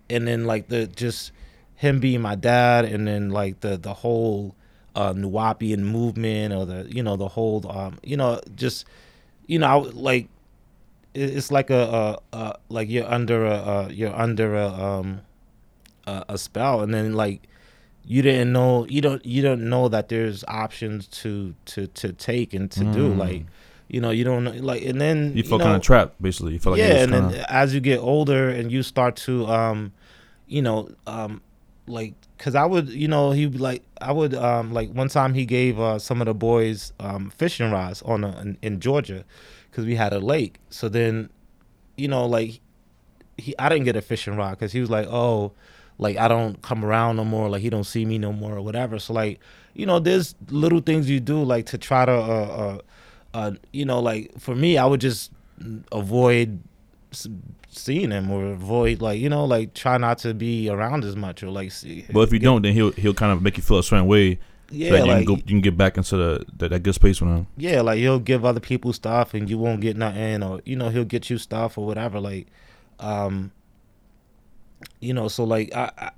And then like the just him being my dad and then like the the whole uh Nuwaubian movement or the you know the whole um you know just you know I, like it's like a, a, a like you're under a, a you're under a um a, a spell. And then like you didn't know you don't you don't know that there's options to to to take and to do Mm. like you know you don't know like and then you know, kind of trapped, basically. You felt like yeah, and then kinda- as you get older and you start to, um, you know, um, like, cause I would, you know, he like, I would, um, like one time he gave uh, some of the boys um, fishing rods on a, in, in Georgia, cause we had a lake. So then, you know, like, he, I didn't get a fishing rod, cause he was like, oh, like I don't come around no more, like he don't see me no more or whatever. So like, you know, there's little things you do like to try to, uh, uh, uh you know, like for me, I would just avoid seeing him or avoid like you know like try not to be around as much or like see but if you get- don't, then he'll he'll kind of make you feel a certain way. yeah so you like can go, you can get back into the that, that good space with him. yeah like he'll give other people stuff and you won't get nothing or you know he'll get you stuff or whatever like um you know so like i, I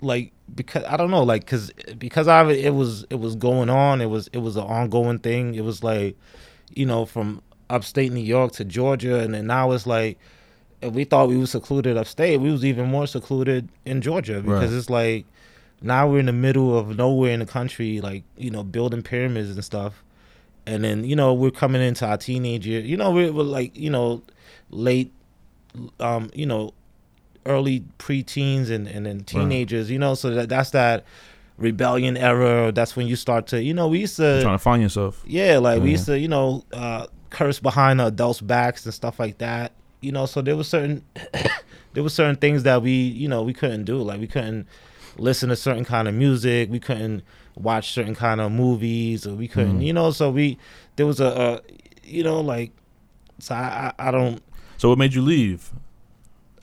like because i don't know like because because i it was it was going on it was it was an ongoing thing. It was like you know from upstate new york to georgia and then now it's like if we thought we was secluded upstate. We was even more secluded in georgia because Right. it's like now we're in the middle of nowhere in the country like you know building pyramids and stuff. And then you know we're coming into our teenage year. You know we're, we're like you know late um you know early preteens and and then teenagers you know so that that's that rebellion era that's when you start to you know we used to trying to find yourself. yeah, like we used to, you know, uh, curse behind the adults' backs and stuff like that. You know, so there was certain there was certain things that we, you know, we couldn't do. Like we couldn't listen to certain kind of music. We couldn't watch certain kind of movies, or we couldn't, Mhm. you know. So we there was a, a you know, like so I I, I don't So what made you leave?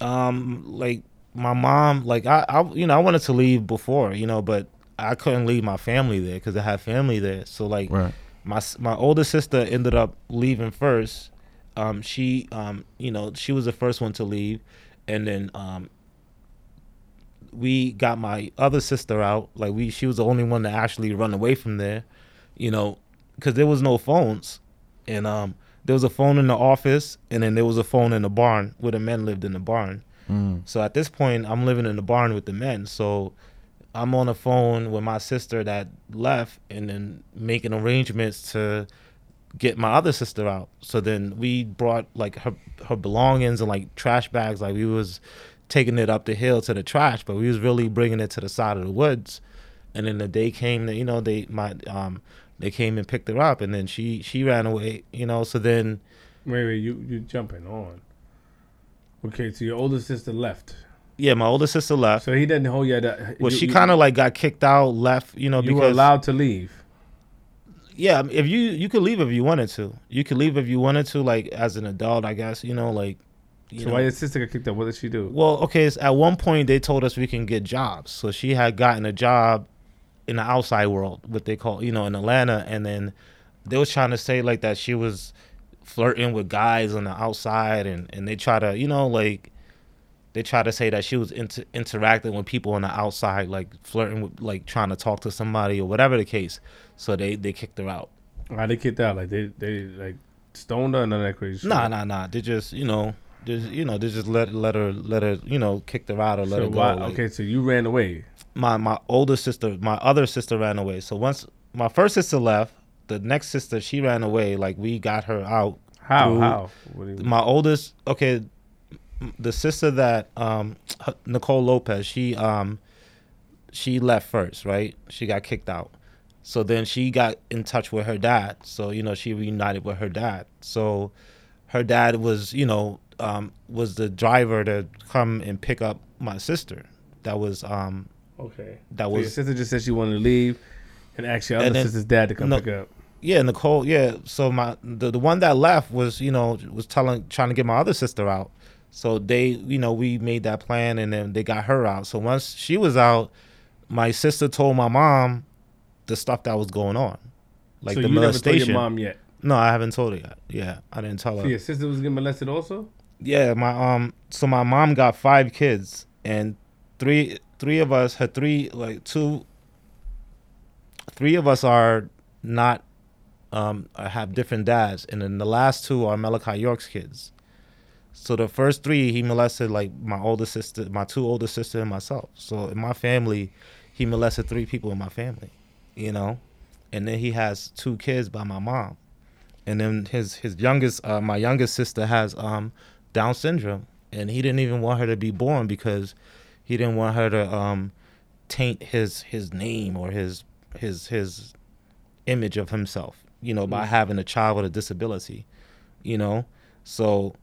Um like my mom like I, I you know I wanted to leave before you know but I couldn't leave my family there because I had family there. So like Right. my my older sister ended up leaving first. Um, she um, you know she was the first one to leave, and then um, we got my other sister out. Like we, she was the only one to actually run away from there, you know, because there was no phones, and um, there was a phone in the office, and then there was a phone in the barn where the men lived in the barn. Mm. So at this point, I'm living in the barn with the men. So I'm on the phone with my sister that left, and then making arrangements to get my other sister out. So then we brought like her her belongings and like trash bags. Like we was taking it up the hill to the trash, but we was really bringing it to the side of the woods. And then the day came that you know they my um they came and picked her up, and then she she ran away. You know, so then Wait, wait, you you jumping on? Okay, so your older sister left, yeah, my older sister left. so he didn't hold you. That Well, you- she kind of like got kicked out, left. You know, you were because allowed to leave. yeah, if you you could leave if you wanted to. You could leave if you wanted to, like as an adult, I guess. You know, like. You So know. why your sister got kicked out? What did she do? Well, okay. At one point, they told us we can get jobs. So she had gotten a job in the outside world, what they call, you know, in Atlanta, and then they was trying to say like that she was flirting with guys on the outside, and and they try to, you know, like they try to say that she was inter- interacting with people on the outside, like flirting with, like trying to talk to somebody or whatever the case. So they they kicked her out. Why they kicked out? Like they they like stoned her and none of that crazy shit. Nah, nah, nah. They just, you know. Just, you know, they just let let her let her you know kicked her out or let So her go. why, like- okay, so you ran away. My my older sister, my other sister ran away. So once my first sister left, the next sister she ran away. Like we got her out. How? Through How? What do you My oldest, okay, the sister that um Nicole Lopez, she um she left first, right? She got kicked out. So then she got in touch with her dad. So you know she reunited with her dad. So her dad was you know um was the driver to come and pick up my sister. That was um Okay. that So your was sister just said she wanted to leave and asked your other then- sister's dad to come no. pick up. Yeah, Nicole. Yeah, so my the, the one that left was you know was telling trying to get my other sister out. So they you know we made that plan and then they got her out. So once she was out, my sister told my mom the stuff that was going on, like so the you never told molestation. your mom yet. No, I haven't told her yet. Yeah, I didn't tell So her. your sister was getting molested also? Yeah, my um. So my mom got five kids, and three three of us, her three like two. Three of us are not, um, have different dads, and then the last two are Malachi York's kids. So the first three he molested like my older sister, my two older sister, and myself. So in my family, he molested three people in my family, you know, and then he has two kids by my mom, and then his his youngest, uh, my youngest sister has um down syndrome, and he didn't even want her to be born because he didn't want her to um, taint his his name or his his his image of himself, you know, by Mm. having a child with a disability, you know. So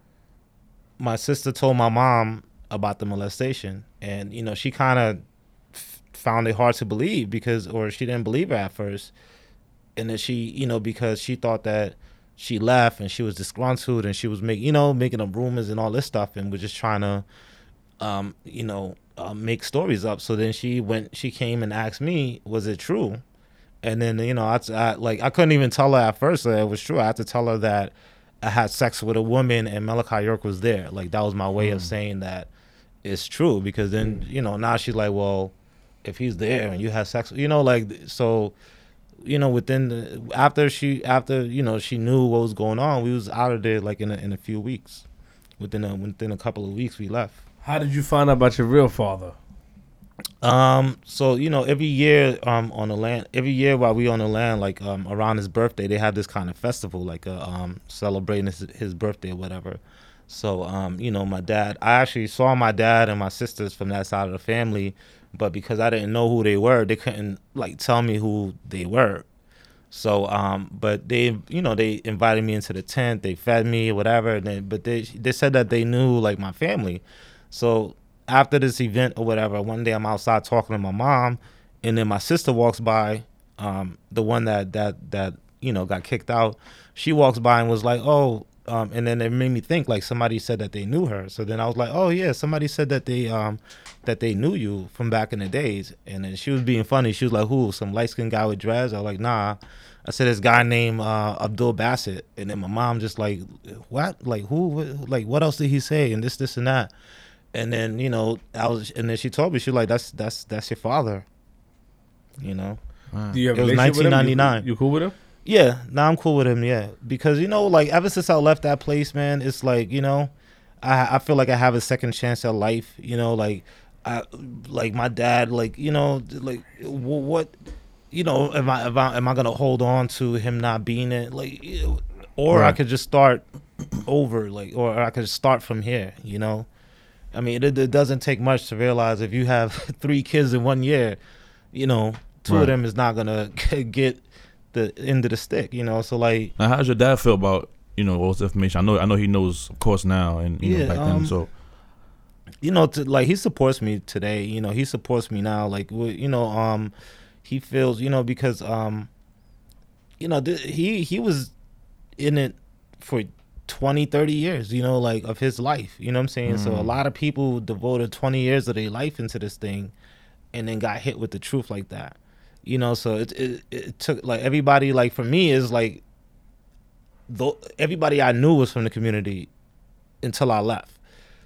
my sister told my mom about the molestation, and you know, she kind of f- found it hard to believe because, or she didn't believe it at first, and then she, you know, because she thought that she left and she was disgruntled and she was making you know making up rumors and all this stuff and was just trying to um you know uh, make stories up. So then she went she came and asked me was it true? And then you know I, I like i couldn't even tell her at first that it was true. I had to tell her that i had sex with a woman and malachi york was there. Like that was my way of saying that it's true because then you know now she's like well if he's there and you had sex you know like so you know, within the after she after you know she knew what was going on, we was out of there like in a, in a few weeks. Within a within a couple of weeks, we left. How did you find out about your real father? Um, so you know, every year um on the land, every year while we on the land, like um around his birthday, they have this kind of festival, like a um celebrating his, his birthday or whatever. So um, you know, my dad, I actually saw my dad and my sisters from that side of the family, but because I didn't know who they were, they couldn't like tell me who they were. So um, but they, you know, they invited me into the tent, they fed me, whatever. And then, but they they said that they knew like my family. So after this event or whatever, one day I'm outside talking to my mom, and then my sister walks by, um, the one that that that you know got kicked out. She walks by and was like, "Oh," um, and then it made me think like somebody said that they knew her. So then I was like, "Oh yeah, somebody said that they um that they knew you from back in the days." And then she was being funny. She was like, "Who? Some light skinned guy with dreads?" I was like, "Nah." I said this guy named uh, Abdul Basit, and then my mom just like, "What? Like who? Like what else did he say?" And this, this, and that. And then you know, I was, and then she told me she was like, "That's that's that's your father." You know. Do you have It was relationship with him? 1999. You, you cool with him? Yeah, now I'm cool with him. Yeah, because you know, like ever since I left that place, man, it's like you know, I I feel like I have a second chance at life. You know, like I like my dad, like you know, like what, you know, am I, am I am I gonna hold on to him not being it, like, you- or I could just start over, like, or I could start from here, you know. I mean, it, it doesn't take much to realize if you have three kids in one year, you know, two Right. of them is not gonna get the end of the stick, you know. So like, Now, how does your dad feel about you know all this information? I know, I know he knows, of course, now, and you Yeah, know back um, then. So you know, to, like he supports me today. You know, he supports me now. Like, you know, um, he feels, you know, because, um, you know, th- he he was in it for 20, 30 years. You know, like of his life. You know what I'm saying? So a Mm. lot of people devoted twenty years of their life into this thing, and then got hit with the truth like that. You know, so it it, it took like everybody like for me is like, though everybody I knew was from the community until I left.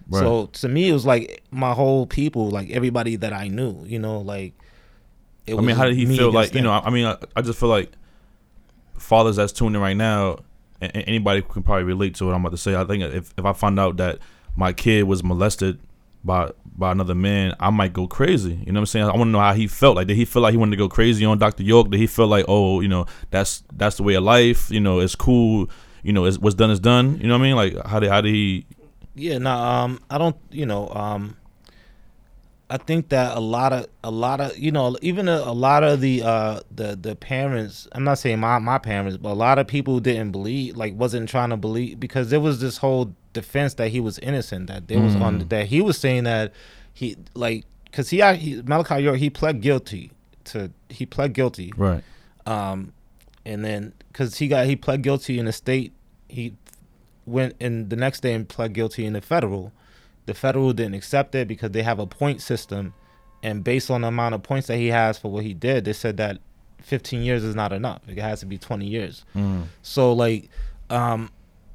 Right. So to me, it was like my whole people, like everybody that I knew, you know, like. It I mean, how did he feel? Like you know. I mean, I, I just feel like fathers that's tuning in right now, anybody can probably relate to what I'm about to say. I think if if I find out that my kid was molested by by another man, I might go crazy. You know what I'm saying? I want to know how he felt. Like, did he feel like he wanted to go crazy on Dr. York? Did he feel like, oh, you know, that's that's the way of life? You know, it's cool. You know, it's, what's done is done. You know what I mean? Like, how did how did he? Yeah, no, um, I don't, you know, um, I think that a lot of, a lot of, you know, even a, a lot of the, uh, the, the parents. I'm not saying my my parents, but a lot of people didn't believe, like, wasn't trying to believe because there was this whole defense that he was innocent, that there was on, Mm. that he was saying that he, like, because he, he, Malachi York, he pled guilty to, he pled guilty Right. um, and then because he got he pled guilty in the state, he went and the next day and pled guilty in the federal. The federal didn't accept it because they have a point system, and based on the amount of points that he has for what he did, they said that 15 years is not enough. It has to be 20 years. Mm. So like, um,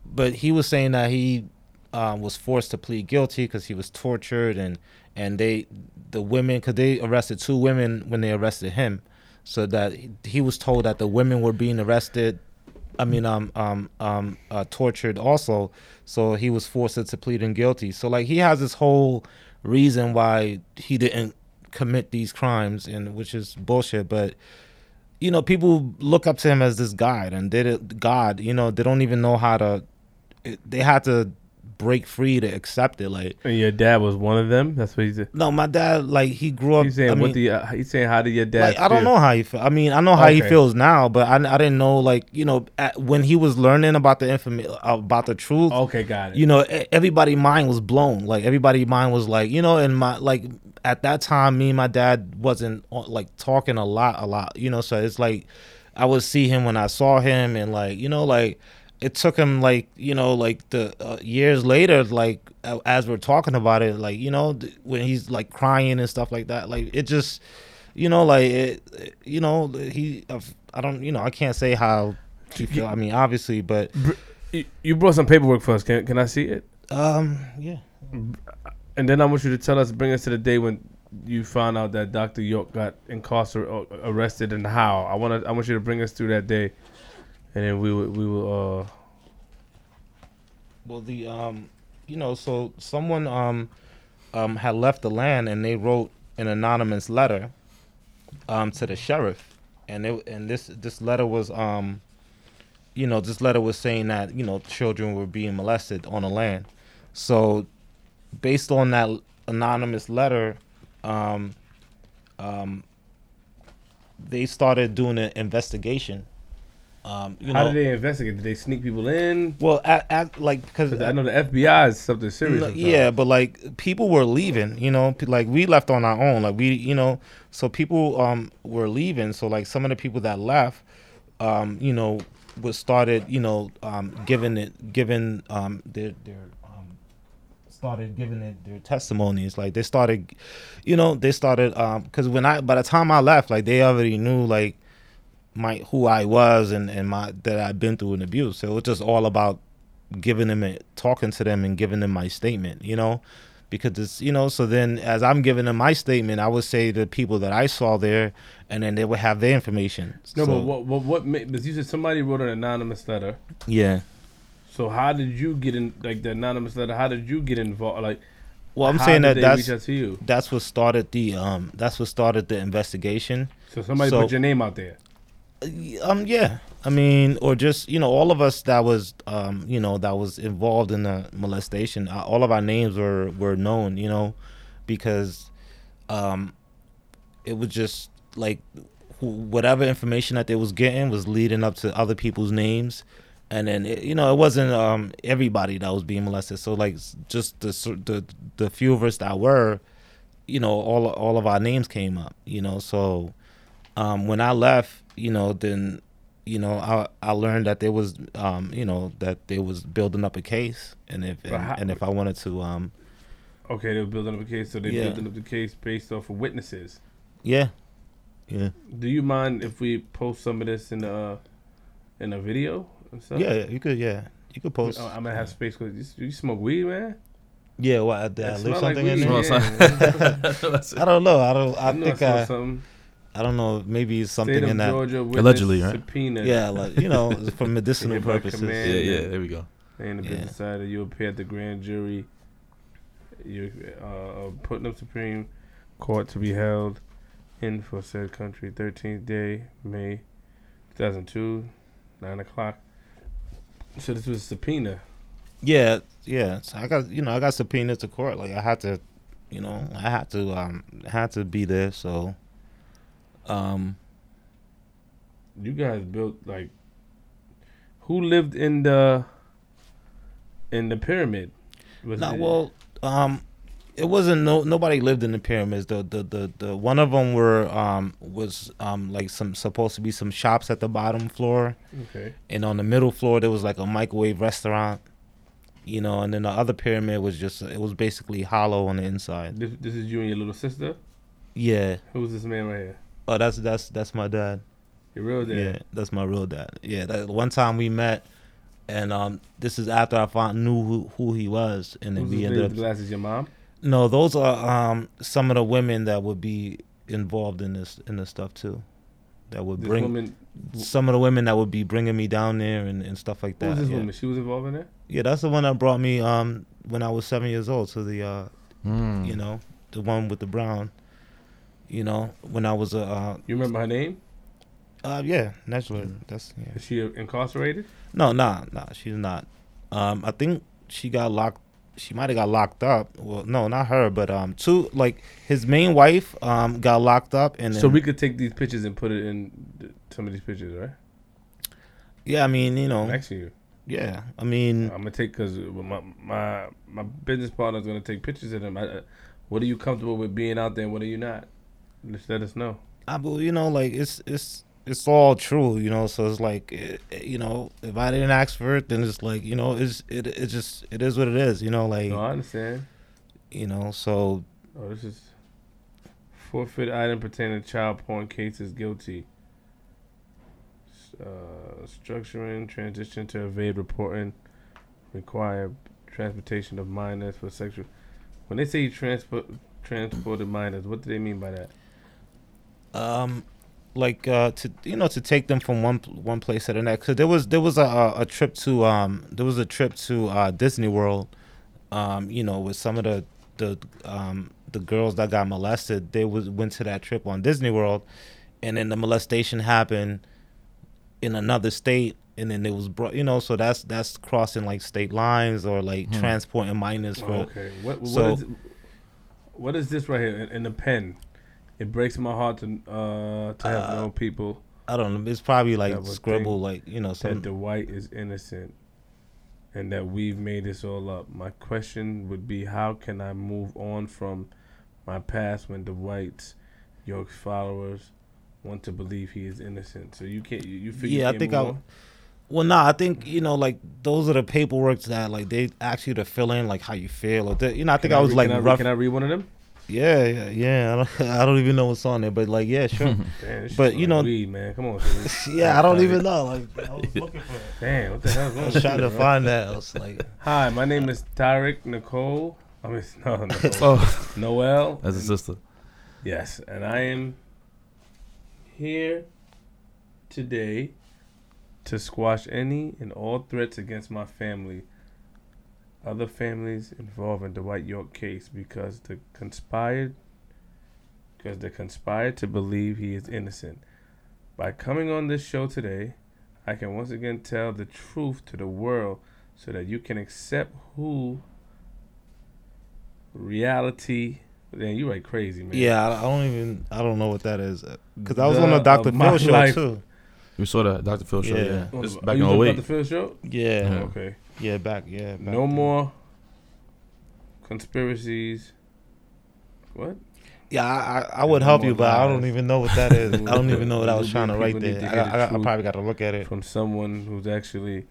but he was saying that he um, was forced to plead guilty because he was tortured and and they the women because they arrested two women when they arrested him, so that he, he was told that the women were being arrested. I mean, um, um, um, uh, tortured also. So he was forced to pleading guilty. So like he has this whole reason why he didn't commit these crimes, and which is bullshit. But you know, people look up to him as this God, and they did- God, you know, they don't even know how to. They had to break free to accept it. Like, And your dad was one of them. That's what he said. no, my dad, like, he grew up. He's saying I what mean, the uh, he's saying how did your dad? like, I don't know how he feel. I mean, I know how he feels now, but I, I didn't know, like, you know, at, when he was learning about the information about the truth. Okay, got it. you know, everybody mind was blown. Like everybody mind was like, you know, and my like at that time, me and my dad wasn't uh, like talking a lot, a lot. You know, so it's like I would see him when I saw him, and like you know, like it took him like you know, like the uh, years later, like as we're talking about it, like you know, th- when he's like crying and stuff like that, like it just, you know, like it, you know, he, I don't, you know, I can't say how he feel. I mean, obviously, but You- you brought some paperwork for us. Can can I see it? um, yeah. And then I want you to tell us, bring us to the day when you found out that Dr. York got incarcerated, arrested, and how. I want to. I want you to bring us through that day, and then we will. We will. Uh, Well, the um, you know, so someone um, um had left the land and they wrote an anonymous letter, um, to the sheriff, and it and this this letter was um, you know, this letter was saying that you know children were being molested on the land, so based on that anonymous letter, um, um, they started doing an investigation. Um, you how know, did they investigate? Did they sneak people in? well, at, at like because I know the FBI is something serious. no, yeah, but like people were leaving, you know, like we left on our own, like we, you know, so people um were leaving. So like some of the people that left, um, you know, was started, you know, um giving it, giving um their their um started giving it their testimonies. Like they started, you know, they started um because when I by the time I left, like they already knew like my who I was and and my that I'd been through an abuse. So it was just all about giving them it, talking to them and giving them my statement, you know, because it's you know. So then, as I'm giving them my statement, I would say the people that I saw there, and then they would have their information. No, So, but what? What? What? Because you said somebody wrote an anonymous letter. yeah, So how did you get in? Like the anonymous letter. How did you get involved? Like, Well, I'm how saying that that's that's what started the um that's what started the investigation. So somebody so- put your name out there. Um, yeah. I mean, or just you know, all of us that was um you know that was involved in the molestation. Uh, all of our names were were known. You know, because um it was just like whatever information that they was getting was leading up to other people's names and then it, you know it wasn't um everybody that was being molested so like just the the the few of us that were you know all all of our names came up you know so um when i left you know then you know i i learned that there was um you know that there was building up a case and if and, how- and if i wanted to um Okay, they were building up a case, so they're Yeah. building up the case based off of witnesses. yeah yeah Do you mind if we post some of this in a in a video and yeah yeah, you could yeah you could post I- I'm gonna have space because you, you smoke weed, man. yeah well did i That leave smell like something in there yeah. i don't know i don't i I know think i something. I don't know maybe it's something State of in that Georgia witness Allegedly, right? Subpoena. Yeah, like you know, for medicinal purposes. command. Yeah, yeah. There we go. And the Yeah. business side that you appear at the grand jury. You uh, putting up Supreme Court to be held in for said country, 13th day, May 2002, 9 o'clock. So this was a subpoena. Yeah, yeah. So I got you know I got subpoenaed to court. Like I had to, you know, I had to um had to be there. So, um, You guys built like who lived in the in the pyramid? Was nah, it- well, um, it wasn't no nobody lived in the pyramids. The the the, the one of them were um was um like some supposed to be some shops at the bottom floor, okay. and on the middle floor there was like a microwave restaurant. You know, and then the other pyramid was just it was basically hollow on the inside. This, this is you and your little sister. Yeah. Who's this man right here? Oh, that's that's that's my dad. Your real dad. Yeah, that's my real dad. Yeah, that one time we met, and um, this is after I found knew who, who he was, and then Who's we ended up. the glasses? Your mom? No, those are um some of the women that would be involved in this in this stuff too, that would This bring woman. some of the women that would be bringing me down there and, and stuff like Who was that. this yeah. woman? She was involved in that. yeah, that's the one that brought me um when I was seven years old to the uh Mm. you know the one with the brown, you know when I was a uh, You remember her name? uh yeah naturally that's yeah. Is she incarcerated? No, nah, nah, she's not. Um, I think she got locked. She might have got locked up. Well, no, not her, but um, two like his main wife um got locked up, and then, So we could take these pictures and put it in some of these pictures, right? yeah, I mean you know Next to you. yeah, I mean I'm gonna take because my my my business partner's gonna take pictures of them. I, I- what are you comfortable with being out there? and What are you not? Just let us know. I but you know like it's it's it's all true, you know. So it's like eh, eh, you know if I didn't ask for it, then it's like you know it's it it just it is what it is, you know. Like No, I understand. you know so Oh, this is forfeit item pertaining to child porn cases guilty. Uh, structuring transition to evade reporting require transportation of minors for sexual. When they say you transport transported minors, what do they mean by that? Um like uh to you know to take them from one one place to the next cuz there was there was a, a a trip to um there was a trip to uh Disney World um you know with some of the the um the girls that got molested they was went to that trip on Disney World and then the molestation happened in another state and then it was brought you know so that's that's crossing like state lines or like Hmm. transporting minors for okay. What what so- is what is this right here in, in the pen? It breaks my heart to uh to have Uh, known people I don't know it's probably like scribble like you know that some the white is innocent and that we've made this all up. My question would be how can I move on from my past when the whites, your followers, want to believe he is innocent? So you can't you, you feel you Yeah, I think I- on? Well, nah, I think you know, like those are the paperwork that like they ask you to fill in, like how you feel, or the, you know. I think Can I was read- like can I, rough. Can I read one of them? Yeah, yeah, yeah. I don't, I don't even know what's on there, but like, yeah, sure. Damn, But, you know- weed, man. Come on. yeah, I don't even know. Like, I was looking for. It. Damn, what the hell? I going was trying to find that. I was like, Hi, my name is Tariq Nicole. I mean, no, no, Oh, Noel. as a sister. Yes, and I am here today to squash any and all threats against my family other families involved in the Dwight York case because they conspired because they conspired to believe he is innocent. By coming on this show today, I can once again tell the truth to the world so that you can accept who reality Man, you right crazy, man. Yeah, I, I don't even. I don't know what that is. Uh, because I was The on the Dr. of Phil show life. too. We saw that Dr. Phil show. Yeah. Yeah, Oh, it's are back you in talking 08. about Phil show? Yeah, Yeah. Okay. Yeah, back, yeah. Back No then. more conspiracies. What? Yeah, I, I, I would help you, more but I don't even know what that is. I don't even know what I was trying to write there. to I, hear got- the I, I probably got to look at it. From someone who's actually.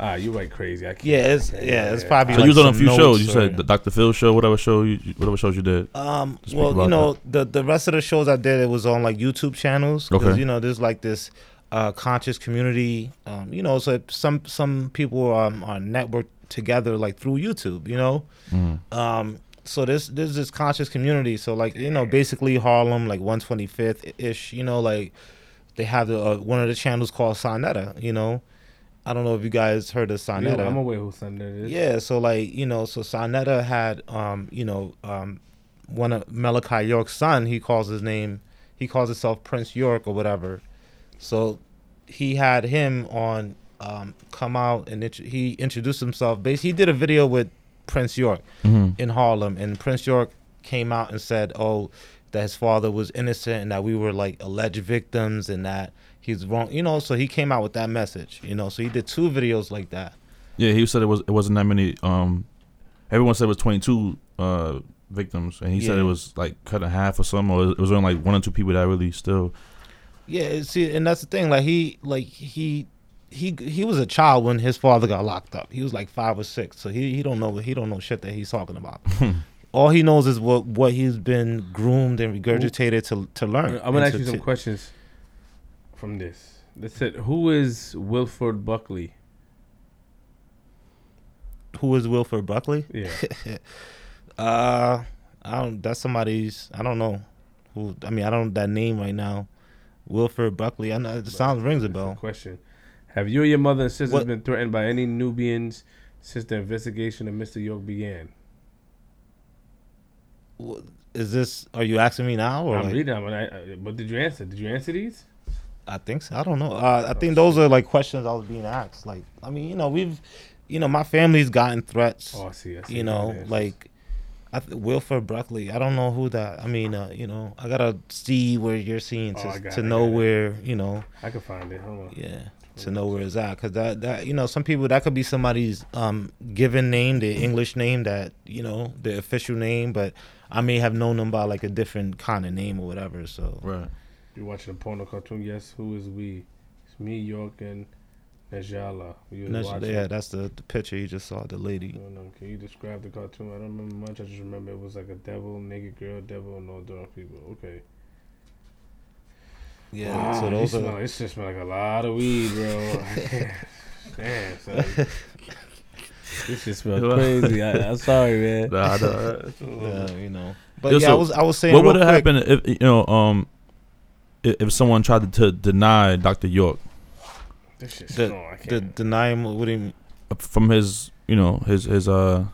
Ah, you right crazy. I can't. Yeah, it's yeah, it's probably. So like you was on a few shows. You said the Dr. Phil show, whatever show, you, whatever shows you did. Um, well, you about know, the the rest of the shows I did, it was on like YouTube channels. 'cause, Okay. You know, there's like this uh, conscious community. Um, you know, so some some people um, are networked together like through YouTube. You know, Mm. um, so this there's this conscious community. So like you know, basically Harlem, like 125th ish. You know, like they have the, uh, one of the channels called Sonetta. You know, I don't know if you guys heard of Sonetta. Yeah, I'm aware who son is. Yeah, so like you know, so Sonetta had um, you know, um, one of Malachi York's son. He calls his name, he calls himself Prince York or whatever. So he had him on um, come out and int- he introduced himself. Basically, he did a video with Prince York hmm in Harlem, and Prince York came out and said, "Oh, that his father was innocent and that we were like alleged victims and that he's wrong." You know, so he came out with that message. You know, so he did two videos like that. Yeah, he said it was it wasn't that many. Um, everyone said it was 22 uh victims, and he said it was like cut in half or something, or it was only like one or two people that really still. Yeah, see, and that's the thing. Like he, like he, he, he was a child when his father got locked up. He was like five or six, so he, he don't know he don't know shit that he's talking about. All he knows is what what he's been groomed and regurgitated to to learn. I'm gonna ask to- you some to- questions from this. That's it. Who is Wilford Buckley? Who is Wilford Buckley? Yeah. Uh, I don't. That's somebody's. I don't know. Who? I mean, I don't know that name right now. Wilford Buckley. I know it sounds rings a bell. Question: Have you or your mother and sisters What- been threatened by any Nuwaubians since the investigation of Mr. York began? Is this? Are you asking me now or? I'm like- reading them, I, I, but did you answer? Did you answer these? I think so. I don't know. Uh, I think those are like questions I was being asked. Like, I mean, you know, we've, you know, my family's gotten threats. Oh, I see. I see you know, like, I th- Wilford Buckley. I don't know who that. I mean, uh, you know, I gotta see where you're seeing Oh, to I got to it, know where you know, I can find it. Hold on. yeah, to know where it's at. Cause that that you know, some people that could be somebody's um given name, the English name, that you know, the official name, but I may have known them by like a different kind of name or whatever. So Right. You watching a porno cartoon? Yes. Who is we? It's me, York, and Najala. We was that's- watching. yeah, that's the, the picture you just saw. The lady. I don't. Can you describe the cartoon? I don't remember much. I just remember it was like a devil, naked girl, devil, and all dark people. Okay. Yeah. Wow, so you those smell, are. it just smell like a lot of weed, bro. Damn, son. this just smell crazy. I, I'm sorry, man. Nah, nah. Yeah, you know. But yeah, so I was I was saying what would real have happened if you know um if, if someone tried to, to deny Dr. York This shit's The- strong. The deny him what do you mean? from his you know his his uh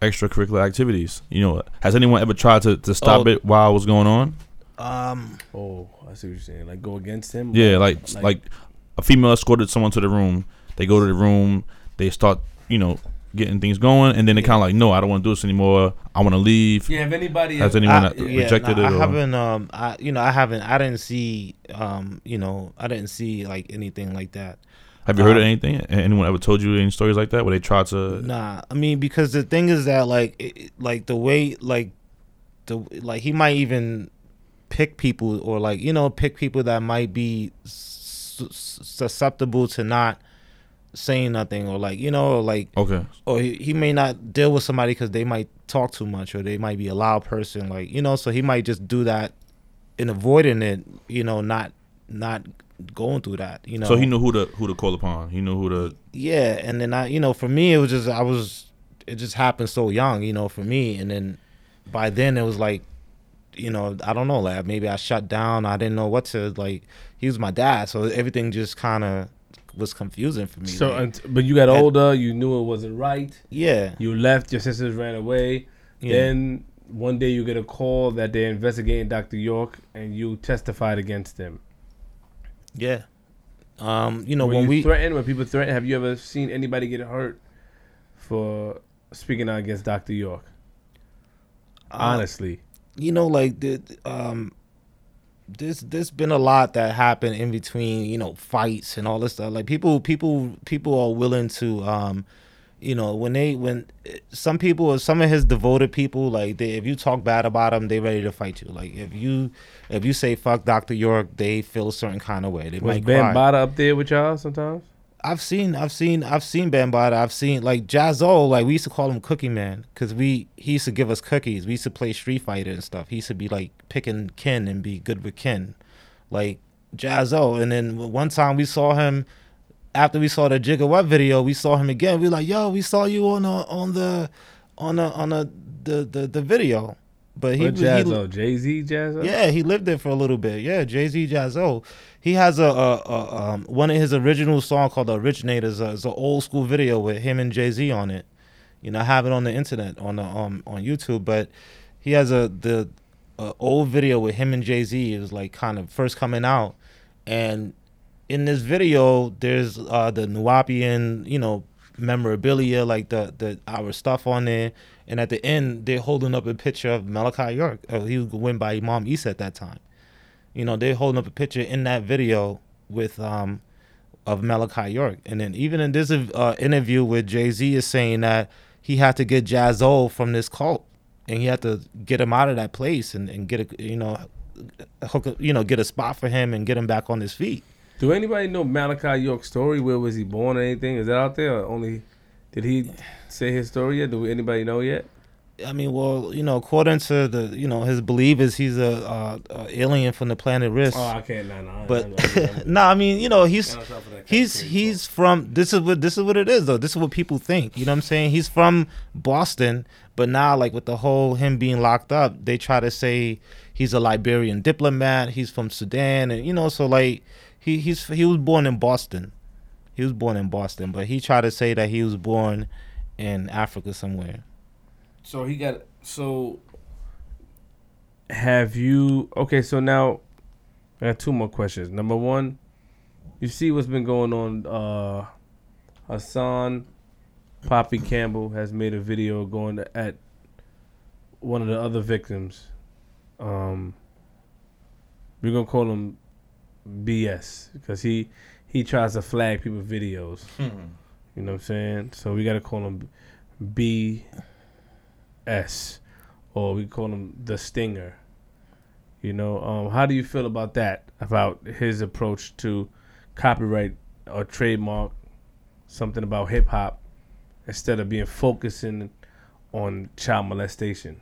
extracurricular activities? You know, has anyone ever tried to, to stop Oh. it while it was going on? Um oh, I see what you're saying. Like go against him. Yeah, like like, a female escorted someone to the room. They go to the room. They start you know getting things going, and then they kind of like, no, I don't want to do this anymore. I want to leave. Yeah, if anybody Has ever- anyone I, that yeah, rejected no, it? I or- haven't um I you know I haven't I didn't see um you know I didn't see like anything like that. Have you heard of um, anything? Anyone ever told you any stories like that where they tried to? Nah, I mean because the thing is that like it, it- like the way like the like he might even pick people or like you know pick people that might be s- s- susceptible to not saying nothing or like you know or like Okay, or he, he may not deal with somebody because they might talk too much or they might be a loud person like you know so he might just do that in avoiding it you know not not going through that you know so he knew who to who to call upon. He knew who to. yeah and then i you know for me it was just i was it just happened so young you know for me and then by then it was like you know i don't know like maybe i shut down i didn't know what to like he was my dad so everything just kind of was confusing for me. So, like, but you got and- older. You knew it wasn't right. yeah, You left. Your sisters ran away. yeah. Then one day you get a call that they're investigating Dr. York, and you testified against them. yeah. Um, you know when when you we threaten, when people threaten, have you ever seen anybody get hurt for speaking out against Dr. York? uh, Honestly, you know, like the um, there's there's been a lot that happened in between, you know, fights and all this stuff. Like people, people, people are willing to, um, you know, when they when some people, some of his devoted people, like they, if you talk bad about them, they ready to fight you. Like if you if you say fuck Dr. York, they feel a certain kind of way. They was might cry. Bambaataa up there with y'all sometimes? I've seen, I've seen, I've seen Bambaataa. I've seen like Jaz-O. Like we used to call him Cookie Man because we he used to give us cookies. We used to play Street Fighter and stuff. He used to be like picking Ken and be good with Ken, like Jaz-O. And then one time we saw him after we saw the Jigga What video. We saw him again. We like, yo, we saw you on the on the on the on the the the, the video. But he Jaz-O? Jay Z Jaz-O? yeah, he lived there for a little bit. Yeah, Jay Z Jaz-O. He has a, a, a um one of his original song called "The Originators." Uh, it's an old school video with him and Jay Z on it. You know, I have it on the internet on the um on YouTube. But he has a the a old video with him and Jay Z. It was like kind of first coming out, and in this video, there's uh the Nuwaubian, you know, memorabilia like the the our stuff on there. And at the end, they're holding up a picture of Malachi York. Uh, he went by Imam Isa at that time. You know, they're holding up a picture in that video with um of Malachi York. And then even in this uh, interview with Jay Z is saying that he had to get Jaz-O from this cult, and he had to get him out of that place and, and get a you know hook you know get a spot for him and get him back on his feet. Do anybody know Malachi York's story? Where was he born or anything? Is that out there? Only did he say his story yet? Do anybody know yet? I mean, well, you know, according to the, you know, his belief is he's a, uh, a alien from the planet Rizq. Oh, I can't. Nah, nah. but no, I mean, you know, he's he's he's from this is what this is what it is though. This is what people think. You know what I'm saying? He's from Boston, but now like with the whole him being locked up, they try to say he's a Liberian diplomat. He's from Sudan, and you know, so like he he's he was born in Boston. He was born in Boston, but he tried to say that he was born in Africa somewhere. So he got so. Have you okay? So now, I got two more questions. Number one, you see what's been going on. Uh Hassan Poppy Campbell has made a video going at one of the other victims. Um, we're gonna call him BS because he he tries to flag people videos. You know what I'm saying? So we gotta call him B S, or we call him the Stinger. You know, um, how do you feel about that? About his approach to copyright or trademark something about hip hop instead of being focusing on child molestation.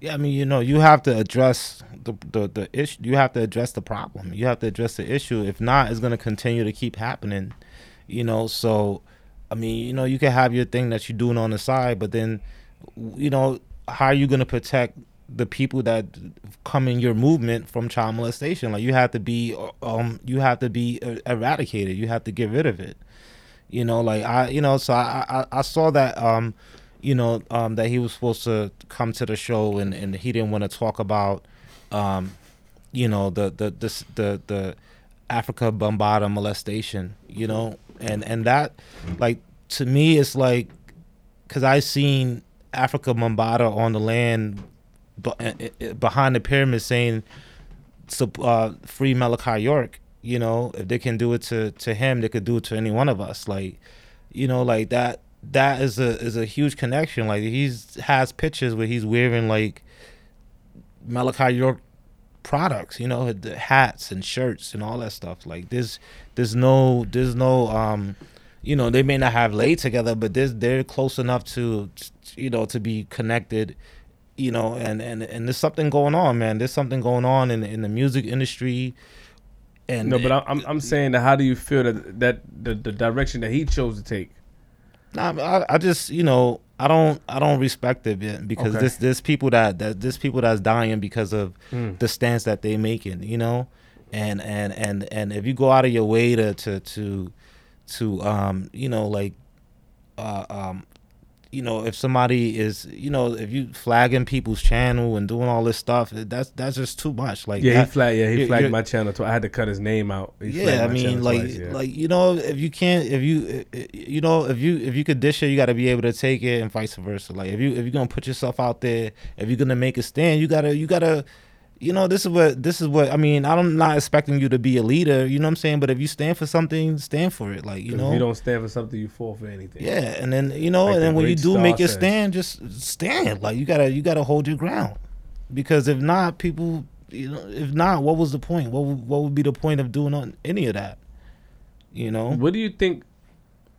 Yeah, I mean, you know, you have to address the the, the issue. You have to address the problem. You have to address the issue. If not, it's gonna continue to keep happening. You know, so I mean, you know, you can have your thing that you're doing on the side, but then, you know, how are you gonna protect the people that come in your movement from child molestation? Like, you have to be, um, you have to be uh, eradicated. You have to get rid of it. You know, like I, you know, so I, I, I saw that, um, you know, um, that he was supposed to come to the show and, and he didn't want to talk about, um, you know, the the the the, the Afrika Bambaataa molestation, you know, and and that, like to me, it's like, cause I seen Afrika Bambaataa on the land, be- behind the pyramid saying, uh, free Malachi York. You know, if they can do it to to him, they could do it to any one of us. Like, you know, like that. That is a is a huge connection. Like he's has pictures where he's wearing like Malachi York products, you know, the hats and shirts and all that stuff. Like there's there's no there's no um you know, they may not have laid together, but there's they're close enough to you know to be connected, you know, and and and there's something going on, man. There's something going on in in the music industry. And No, but I'm I'm saying that how do you feel that that the, the direction that he chose to take? Nah, I, I just you know I don't I don't respect it man, because Okay. there's there's people that that there's people that's dying because of Mm. the stance that they're making, you know, and and and and if you go out of your way to to to to um you know like uh um you know if somebody is you know if you flagging people's channel and doing all this stuff that's that's just too much like Yeah, that- he flagged. Yeah, he flagged my channel. Too. I had to cut his name out. He yeah, I mean, like, twice, yeah. like you know, if you can't, if you, you know, if you, if you could dish it, you got to be able to take it, and vice versa. Like, if you, if you're gonna put yourself out there, if you're gonna make a stand, you gotta, you gotta, you know, this is what, this is what. I mean, I'm not expecting you to be a leader, you know what I'm saying? But if you stand for something, stand for it. Like, you if know, you don't stand for something, you fall for anything. yeah, and then you know, Like and then when you do make your says. stand, just stand. Like, you gotta, you gotta hold your ground, because if not, people, you know, if not, what was the point? What, would- what would be the point of doing any of that? You know. What do you think?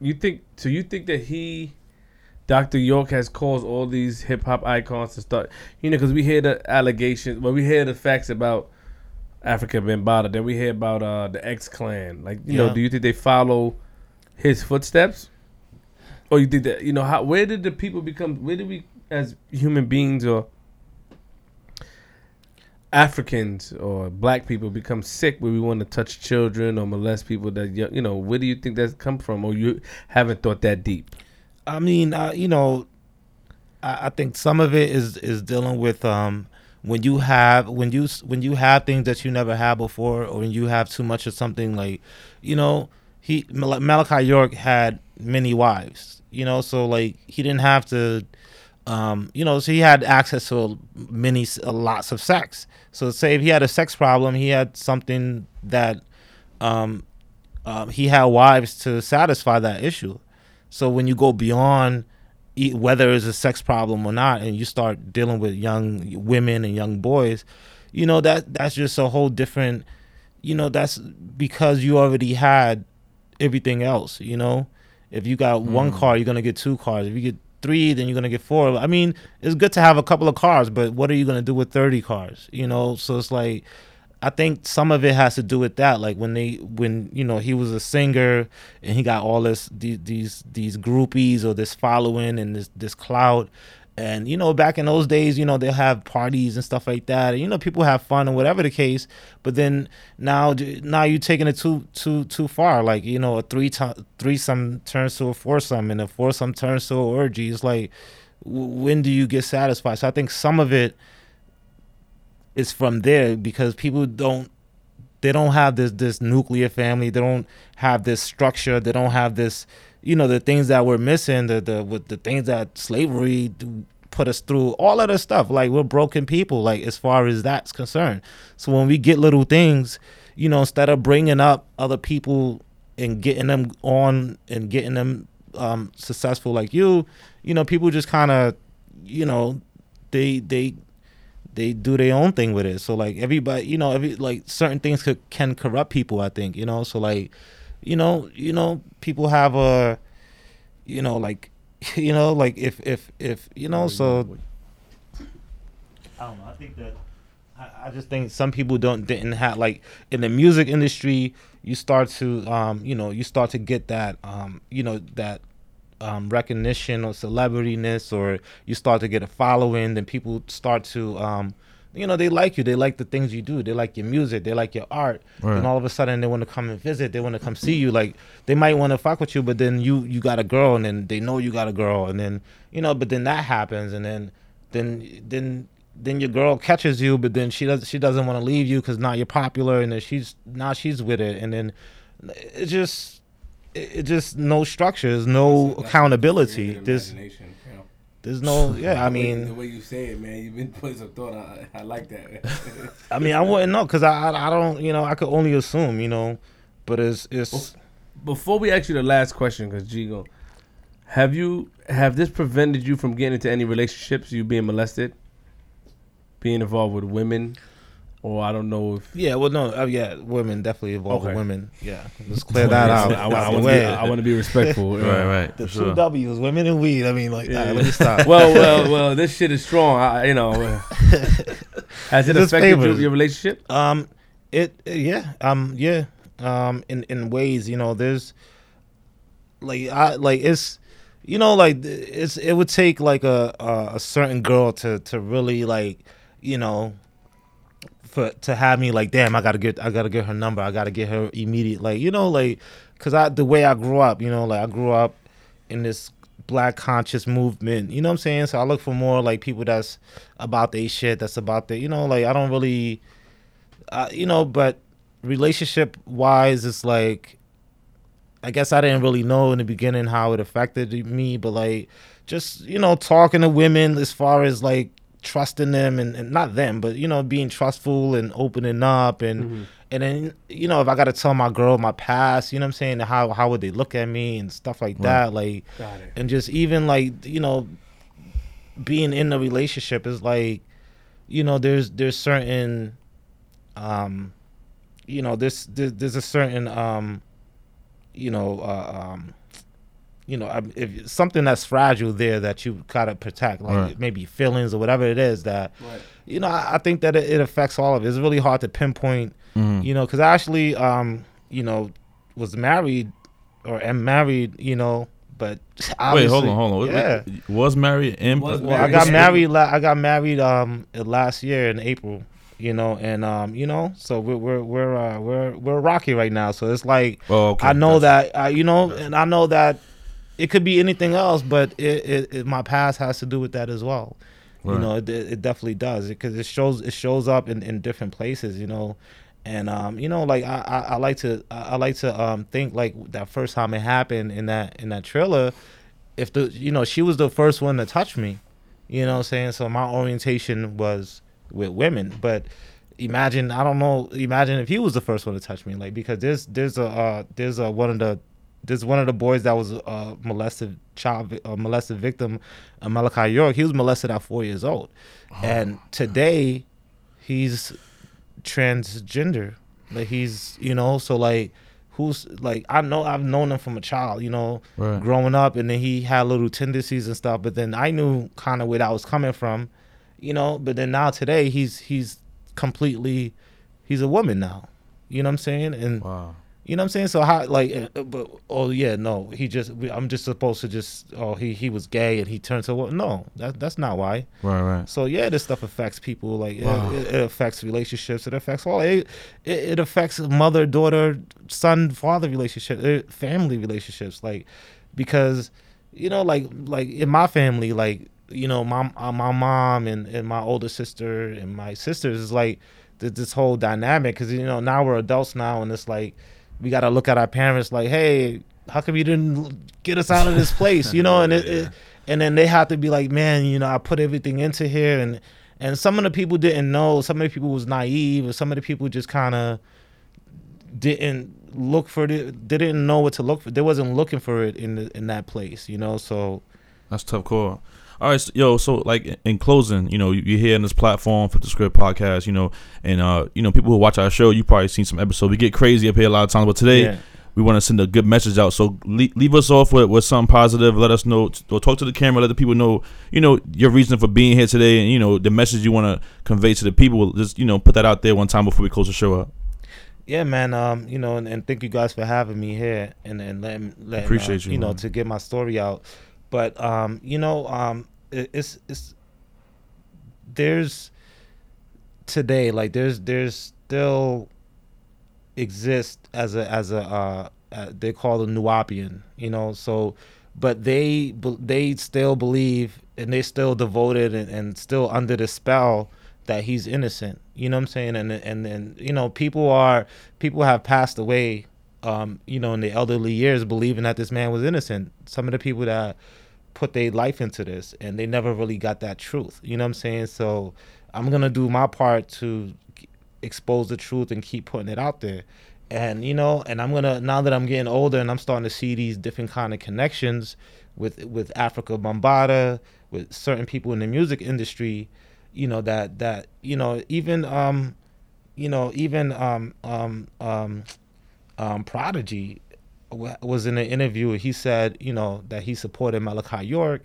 You think? So you think that he, Dr. York, has caused all these hip hop icons to start? You know, because we hear the allegations. Well, we hear the facts about Afrika Bambaataa. Then we hear about uh, the X Clan. Like, you know, do you think they follow his footsteps, or you think that you know how? Where did the people become? Where did we, as human beings, or Africans or black people become sick where we want to touch children or molest people that you know where do you think that's come from or you haven't thought that deep I mean, uh, you know, I, I think some of it is is dealing with um when you have when you when you have things that you never had before, or when you have too much of something like, you know, he Mal- Malachi York had many wives, you know, so like he didn't have to. Um, you know, so he had access to many, lots of sex. So say if he had a sex problem, he had something that, um, um, he had wives to satisfy that issue. So when you go beyond whether it's a sex problem or not, and you start dealing with young women and young boys, you know that that's just a whole different. You know that's because you already had everything else. You know, if you got one mm. car, you're gonna get two cars. If you get three, then you're gonna get four. I mean, it's good to have a couple of cars, but what are you gonna do with thirty cars? You know, so it's like. I think some of it has to do with that. Like when they, when you know, he was a singer and he got all this these these, these groupies or this following and this this clout, and you know, back in those days, you know, they'll have parties and stuff like that. And, you know, people have fun and whatever the case. But then now, now you're taking it too too too far. Like you know, a three to- threesome turns to a foursome, and a foursome turns to an orgy. It's like, when do you get satisfied? So I think some of it is from there because people don't they don't have this this nuclear family. They don't have this structure. They don't have this you know the things that we're missing the the with the things that slavery put us through all of this stuff. Like we're broken people like as far as that's concerned. So when we get little things you know instead of bringing up other people and getting them on and getting them um successful like you you know people just kind of you know they they they do their own thing with it. So like everybody, you know, every like certain things could, can corrupt people. I think you know. So like, you know, you know, people have a, you know, like, you know, like if if if you know, so I don't know. I think that I, I just think some people don't didn't have like in the music industry. You start to um you know you start to get that um you know that um, recognition or celebrityness, or you start to get a following, then people start to, um, you know, they like you. They like the things you do. They like your music. They like your art. Right. And all of a sudden, they want to come and visit. They want to come see you. Like they might want to fuck with you, but then you you got a girl, and then they know you got a girl, and then you know, but then that happens, and then then then then your girl catches you, but then she does she doesn't want to leave you because now you're popular, and then she's now she's with it, and then it's just it, it just no structures, no That's- that's accountability. There's imagination, you know. there's no yeah. I The way- the way you say it, man, you've been putting some thought. I, I like that. I mean I wouldn't know because I, I I don't you know I could only assume you know, but it's it's Before we ask you the last question, because Gigo, have you have this prevented you from getting into any relationships? You being molested, being involved with women, or I don't know if yeah well no uh, yeah women definitely involved Okay. with women yeah let's clear that out. I, want, I, Out want to be. I want to be respectful. Right, right. The for two sure. W's, women and weed. I mean, like, Yeah, all right, yeah. let me stop. Well, well, well. This shit is strong. I, you know, uh, has it This affected your, your relationship? Um, it yeah um yeah um in in ways you know there's like I like it's you know like it's it would take like a a, a certain girl to to really like you know for to have me like, damn, I gotta get, I gotta get her number, I gotta get her immediate, like you know, like, cause I the way I grew up, you know, like I grew up in this black conscious movement, you know what I'm saying? So I look for more like people that's about their shit, that's about their, you know, like I don't really, uh, you know, but relationship wise, it's like, I guess I didn't really know in the beginning how it affected me, but like just you know talking to women as far as like trusting them and, and not them, but you know being trustful and opening up and Mm-hmm. and then you know if I got to tell my girl my past, you know what I'm saying, how how would they look at me and stuff like that, like and just even like you know being in a relationship is like you know there's there's certain um you know there's there's, there's a certain um you know uh, um you know um, if something that's fragile there that you gotta protect like Right. maybe feelings or whatever it is that Right. you know i, I think that it, it affects all of it it's really hard to pinpoint Mhm. you know because i actually um you know was married or am married you know but Wait, obviously- hold on, hold on. yeah Was married in Was well, I got married. La- I got married um last year in April. You know, and um, you know, so we're we're we're uh, we're we're rocky right now. So it's like Oh, okay. I know Gotcha. that uh, you know, and I know that it could be anything else, but it, it, it my past has to do with that as well. You know, it, it definitely does because it shows it shows up in, in different places. You know, and um, you know, like I, I, I like to I I like to um think like that first time it happened in that in that trailer, if the you know she was the first one to touch me, you know what I'm saying. So my orientation was with women, but imagine I don't know. Imagine if he was the first one to touch me, like because there's there's a uh, there's a one of the there's one of the boys that was a molested child a molested victim, uh, Malachi York. He was molested at four years old, and today he's transgender. Like he's you know so like who's like I know I've known him from a child, you know, Right. growing up, and then he had little tendencies and stuff. But then I knew kind of where that was coming from, you know. But then now today he's he's completely he's a woman now. You know what I'm saying? And Wow. You know what I'm saying? So how like uh, but oh yeah, no, he just we- I'm just supposed to just oh he he was gay and he turned to what? No, that that's not why. Right, right. So yeah, this stuff affects people. Like it- Wow. it, it affects relationships. It affects all. It, it it affects mother daughter son father relationship, uh, family relationships. Like because you know like like in my family like you know my uh, my mom and and my older sister and my sisters is like this whole dynamic because you know now we're adults now and it's like we got to look at our parents like hey how come you didn't get us out of this place? You know and it, it and then they have to be like man you know i put everything into here. And and some of the people didn't know. Some of the people was naive or some of the people just kind of didn't look for it they didn't know what to look for. They wasn't looking for it in the, in that place you know? So That's tough call. All right, so, yo. So, like in closing, you know, you- you're here on this platform for the Script Podcast, you know, and uh, you know, people who watch our show, you probably seen some episodes. We get crazy up here a lot of times, but today yeah. we want to send a good message out. So leave, leave us off with, with something positive. Let us know, or talk to the camera. Let the people know, you know, your reason for being here today, and you know, the message you want to convey to the people. Just you know, put that out there one time before we close the show up. yeah man um you know and, and thank you guys for having me here and and letting, letting Appreciate uh, you, you know man. to get my story out but um you know um it, it's it's there's today like there's there's still exist as a as a uh, uh they call the Nuwaubian you know? So but they they still believe and they still devoted and, and still under the spell that he's innocent you know what i'm saying? And and and you know people are people have passed away um you know in the elderly years believing that this man was innocent. Some of the people that put their life into this and they never really got that truth. You know what i'm saying? So i'm gonna do my part to expose the truth and keep putting it out there. And you know and i'm gonna now that i'm getting older and i'm starting to see these different kind of connections with with Afrika Bambaataa with certain people in the music industry you know that that you know even um you know even um um um um prodigy was in an interview he said you know that he supported malachi york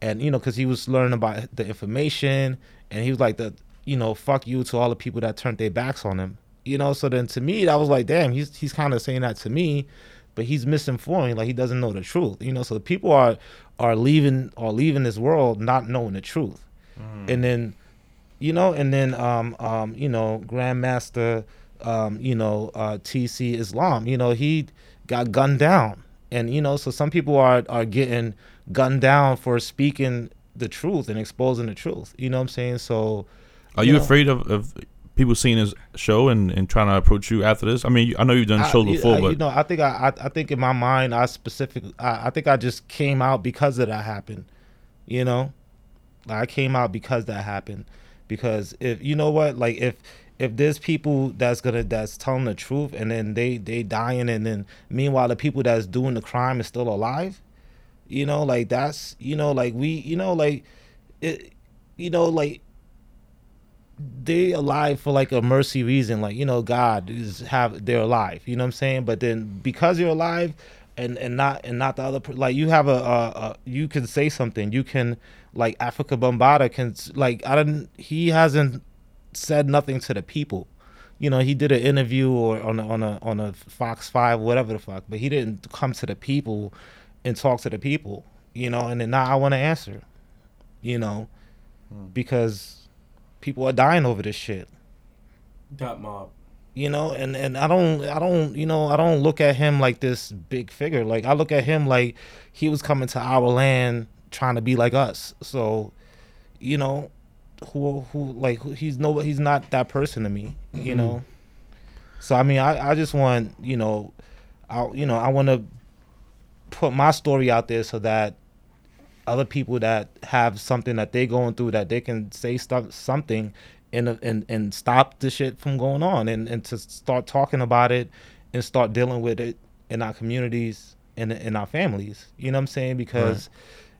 and you know because he was learning about the information and he was like the you know fuck you to all the people that turned their backs on him. You know so then to me that was like damn he's he's kind of saying that to me but he's misinforming, like he doesn't know the truth you know so the people are are leaving are leaving this world not knowing the truth. And then you know, and then um um you know Grandmaster um you know uh TC Islam, you know he got gunned down, and you know so some people are are getting gunned down for speaking the truth and exposing the truth. You know what I'm saying? So Are you know. afraid of, of people seeing this show and, and trying to approach you after this? I mean, I know you've done shows you- before, I- but you know, I think I, I, I think in my mind, I specific, I, I think I just came out because of that happened. You know, like I came out because that happened. Because if you know what, like if if there's people that's gonna that's telling the truth and then they they dying and then meanwhile the people that's doing the crime is still alive, you know, like that's you know like we you know like it, you know like they alive for like a mercy reason like you know god is have they're alive you know what i'm saying? But then because you're alive and and not and not the other like you have a, a, a you can say something. You can like Afrika Bambaataa can like i don't he hasn't said nothing to the people. You know he did an interview or on a, on a on a fox 5 whatever the fuck but he didn't come to the people and talk to the people you know and then now i want to answer you know hmm. because people are dying over this shit. Dot mob. you know and and i don't i don't you know i don't look at him like this big figure. Like i look at him like he was coming to our land trying to be like us. So you know who who like he's no he's not that person to me you Mhm. know? So i mean i i just want you know i you know i want to put my story out there so that other people that have something that they're going through that they can say stuff something and and and stop the shit from going on and and to start talking about it and start dealing with it in our communities and in our families. You know what i'm saying? Because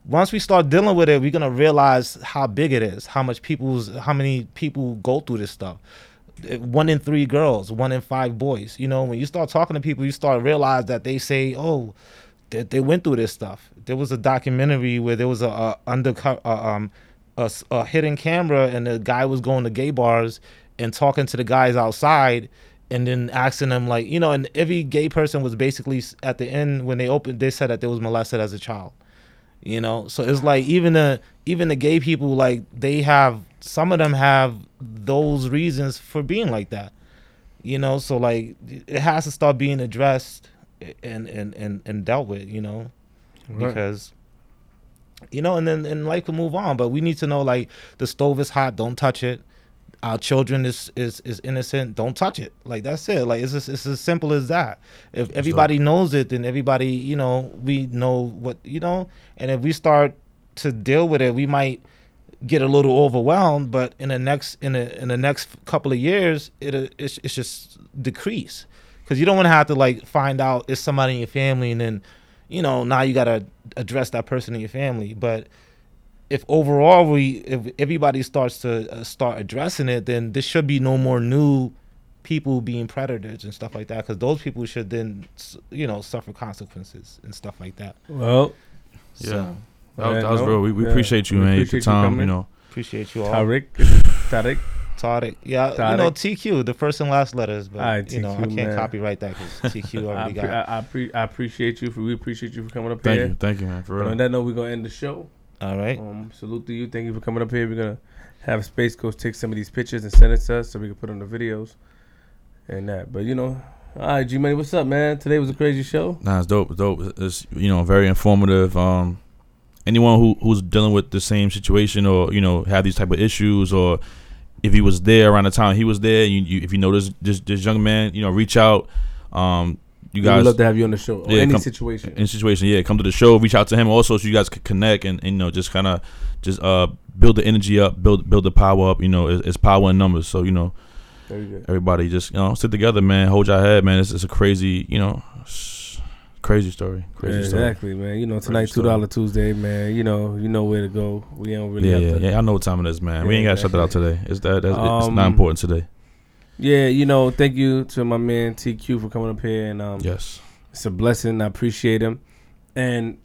once we start dealing with it we're gonna realize how big it is how much people's how many people go through this stuff one in three girls one in five boys you know when you start talking to people you start realize that they say oh that they went through this stuff. There was a documentary where there was a, a undercover, um, a, a hidden camera, and the guy was going to gay bars and talking to the guys outside, and then asking them like, you know, and every gay person was basically at the end when they opened, they said that they was molested as a child. You know, so it's like even the even the gay people like they have some of them have those reasons for being like that. You know, so like it has to start being addressed and and and, and dealt with. You know, Right. because you know, and then and life can move on. But we need to know like the stove is hot, don't touch it. Our children is is is innocent, don't touch it. Like that's it. Like it's just, it's as simple as that. If everybody knows it, then everybody you know we know what you know. And if we start to deal with it, we might get a little overwhelmed. But in the next in the in the next couple of years, it it's, it's just decrease because you don't want to have to like find out it's somebody in your family and then you know now you got to address that person in your family but if overall we if everybody starts to uh, start addressing it then there should be no more new people being predators and stuff like that because those people should then you know suffer consequences and stuff like that Well, Yeah. that, was- that was real. We, we yeah. appreciate you, We man. appreciate Your you time, coming. you know. appreciate you all Tariq. Tariq. Tariq. yeah you know tq the first and last letters but Alright, you know i can't man. copyright that because tq I, already pre- got I, I, pre- I appreciate you for we appreciate you for coming up Thank here. you. Thank you, man. For But on that note, we're gonna end the show. All right Um, salute to you. Thank you for coming up here. We're gonna have Space Coast take some of these pictures and send it to us so we can put on the videos and that. But you know, all right, G Money, what's up, man? Today was a crazy show. Nah, it's dope. It's dope. It's you know very informative. Um, anyone who who's dealing with the same situation or you know have these type of issues or if he was there around the time he was there, you, you if you know this this this young man, you know reach out. Um, you We would guys love to have you on the show. Yeah, any come- situation. in situation, yeah, come to the show, reach out to him also, so you guys could connect and, and you know just kind of just uh build the energy up, build build the power up. You know, it's, it's power in numbers. So you know good. everybody just you know sit together, man. Hold your head, man. It's, it's a crazy you know crazy story, crazy Yeah, story. exactly, man. You know, tonight two dollar Tuesday, man. You know, you know where to go. We don't really Yeah, have yeah, to. yeah. I know what time it is, man. we ain't gotta shut that out today. It's that. That's, it's Um, not important today. Yeah, you know, thank you to my man TQ for coming up here and um, Yes. it's a blessing. I appreciate him. And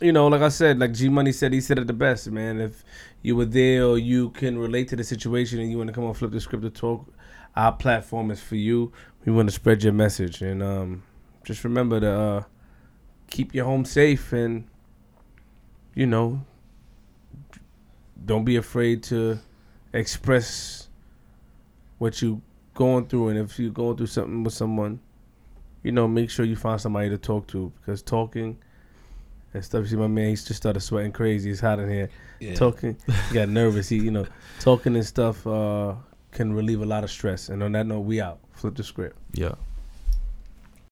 you know, like I said, like G Money said, he said it the best, man. If you were there or you can relate to the situation and you want to come on flip the script to talk, our platform is for you. We want to spread your message and um, just remember to uh, keep your home safe and you know, don't be afraid to express what you going through, and if you're going through something with someone, you know, make sure you find somebody to talk to because talking and stuff. You see, my man, he's just started sweating crazy. It's hot in here. Yeah. Talking, he got nervous. He, you know, talking and stuff uh, can relieve a lot of stress. And on that note, we out. Flip the script. Yeah.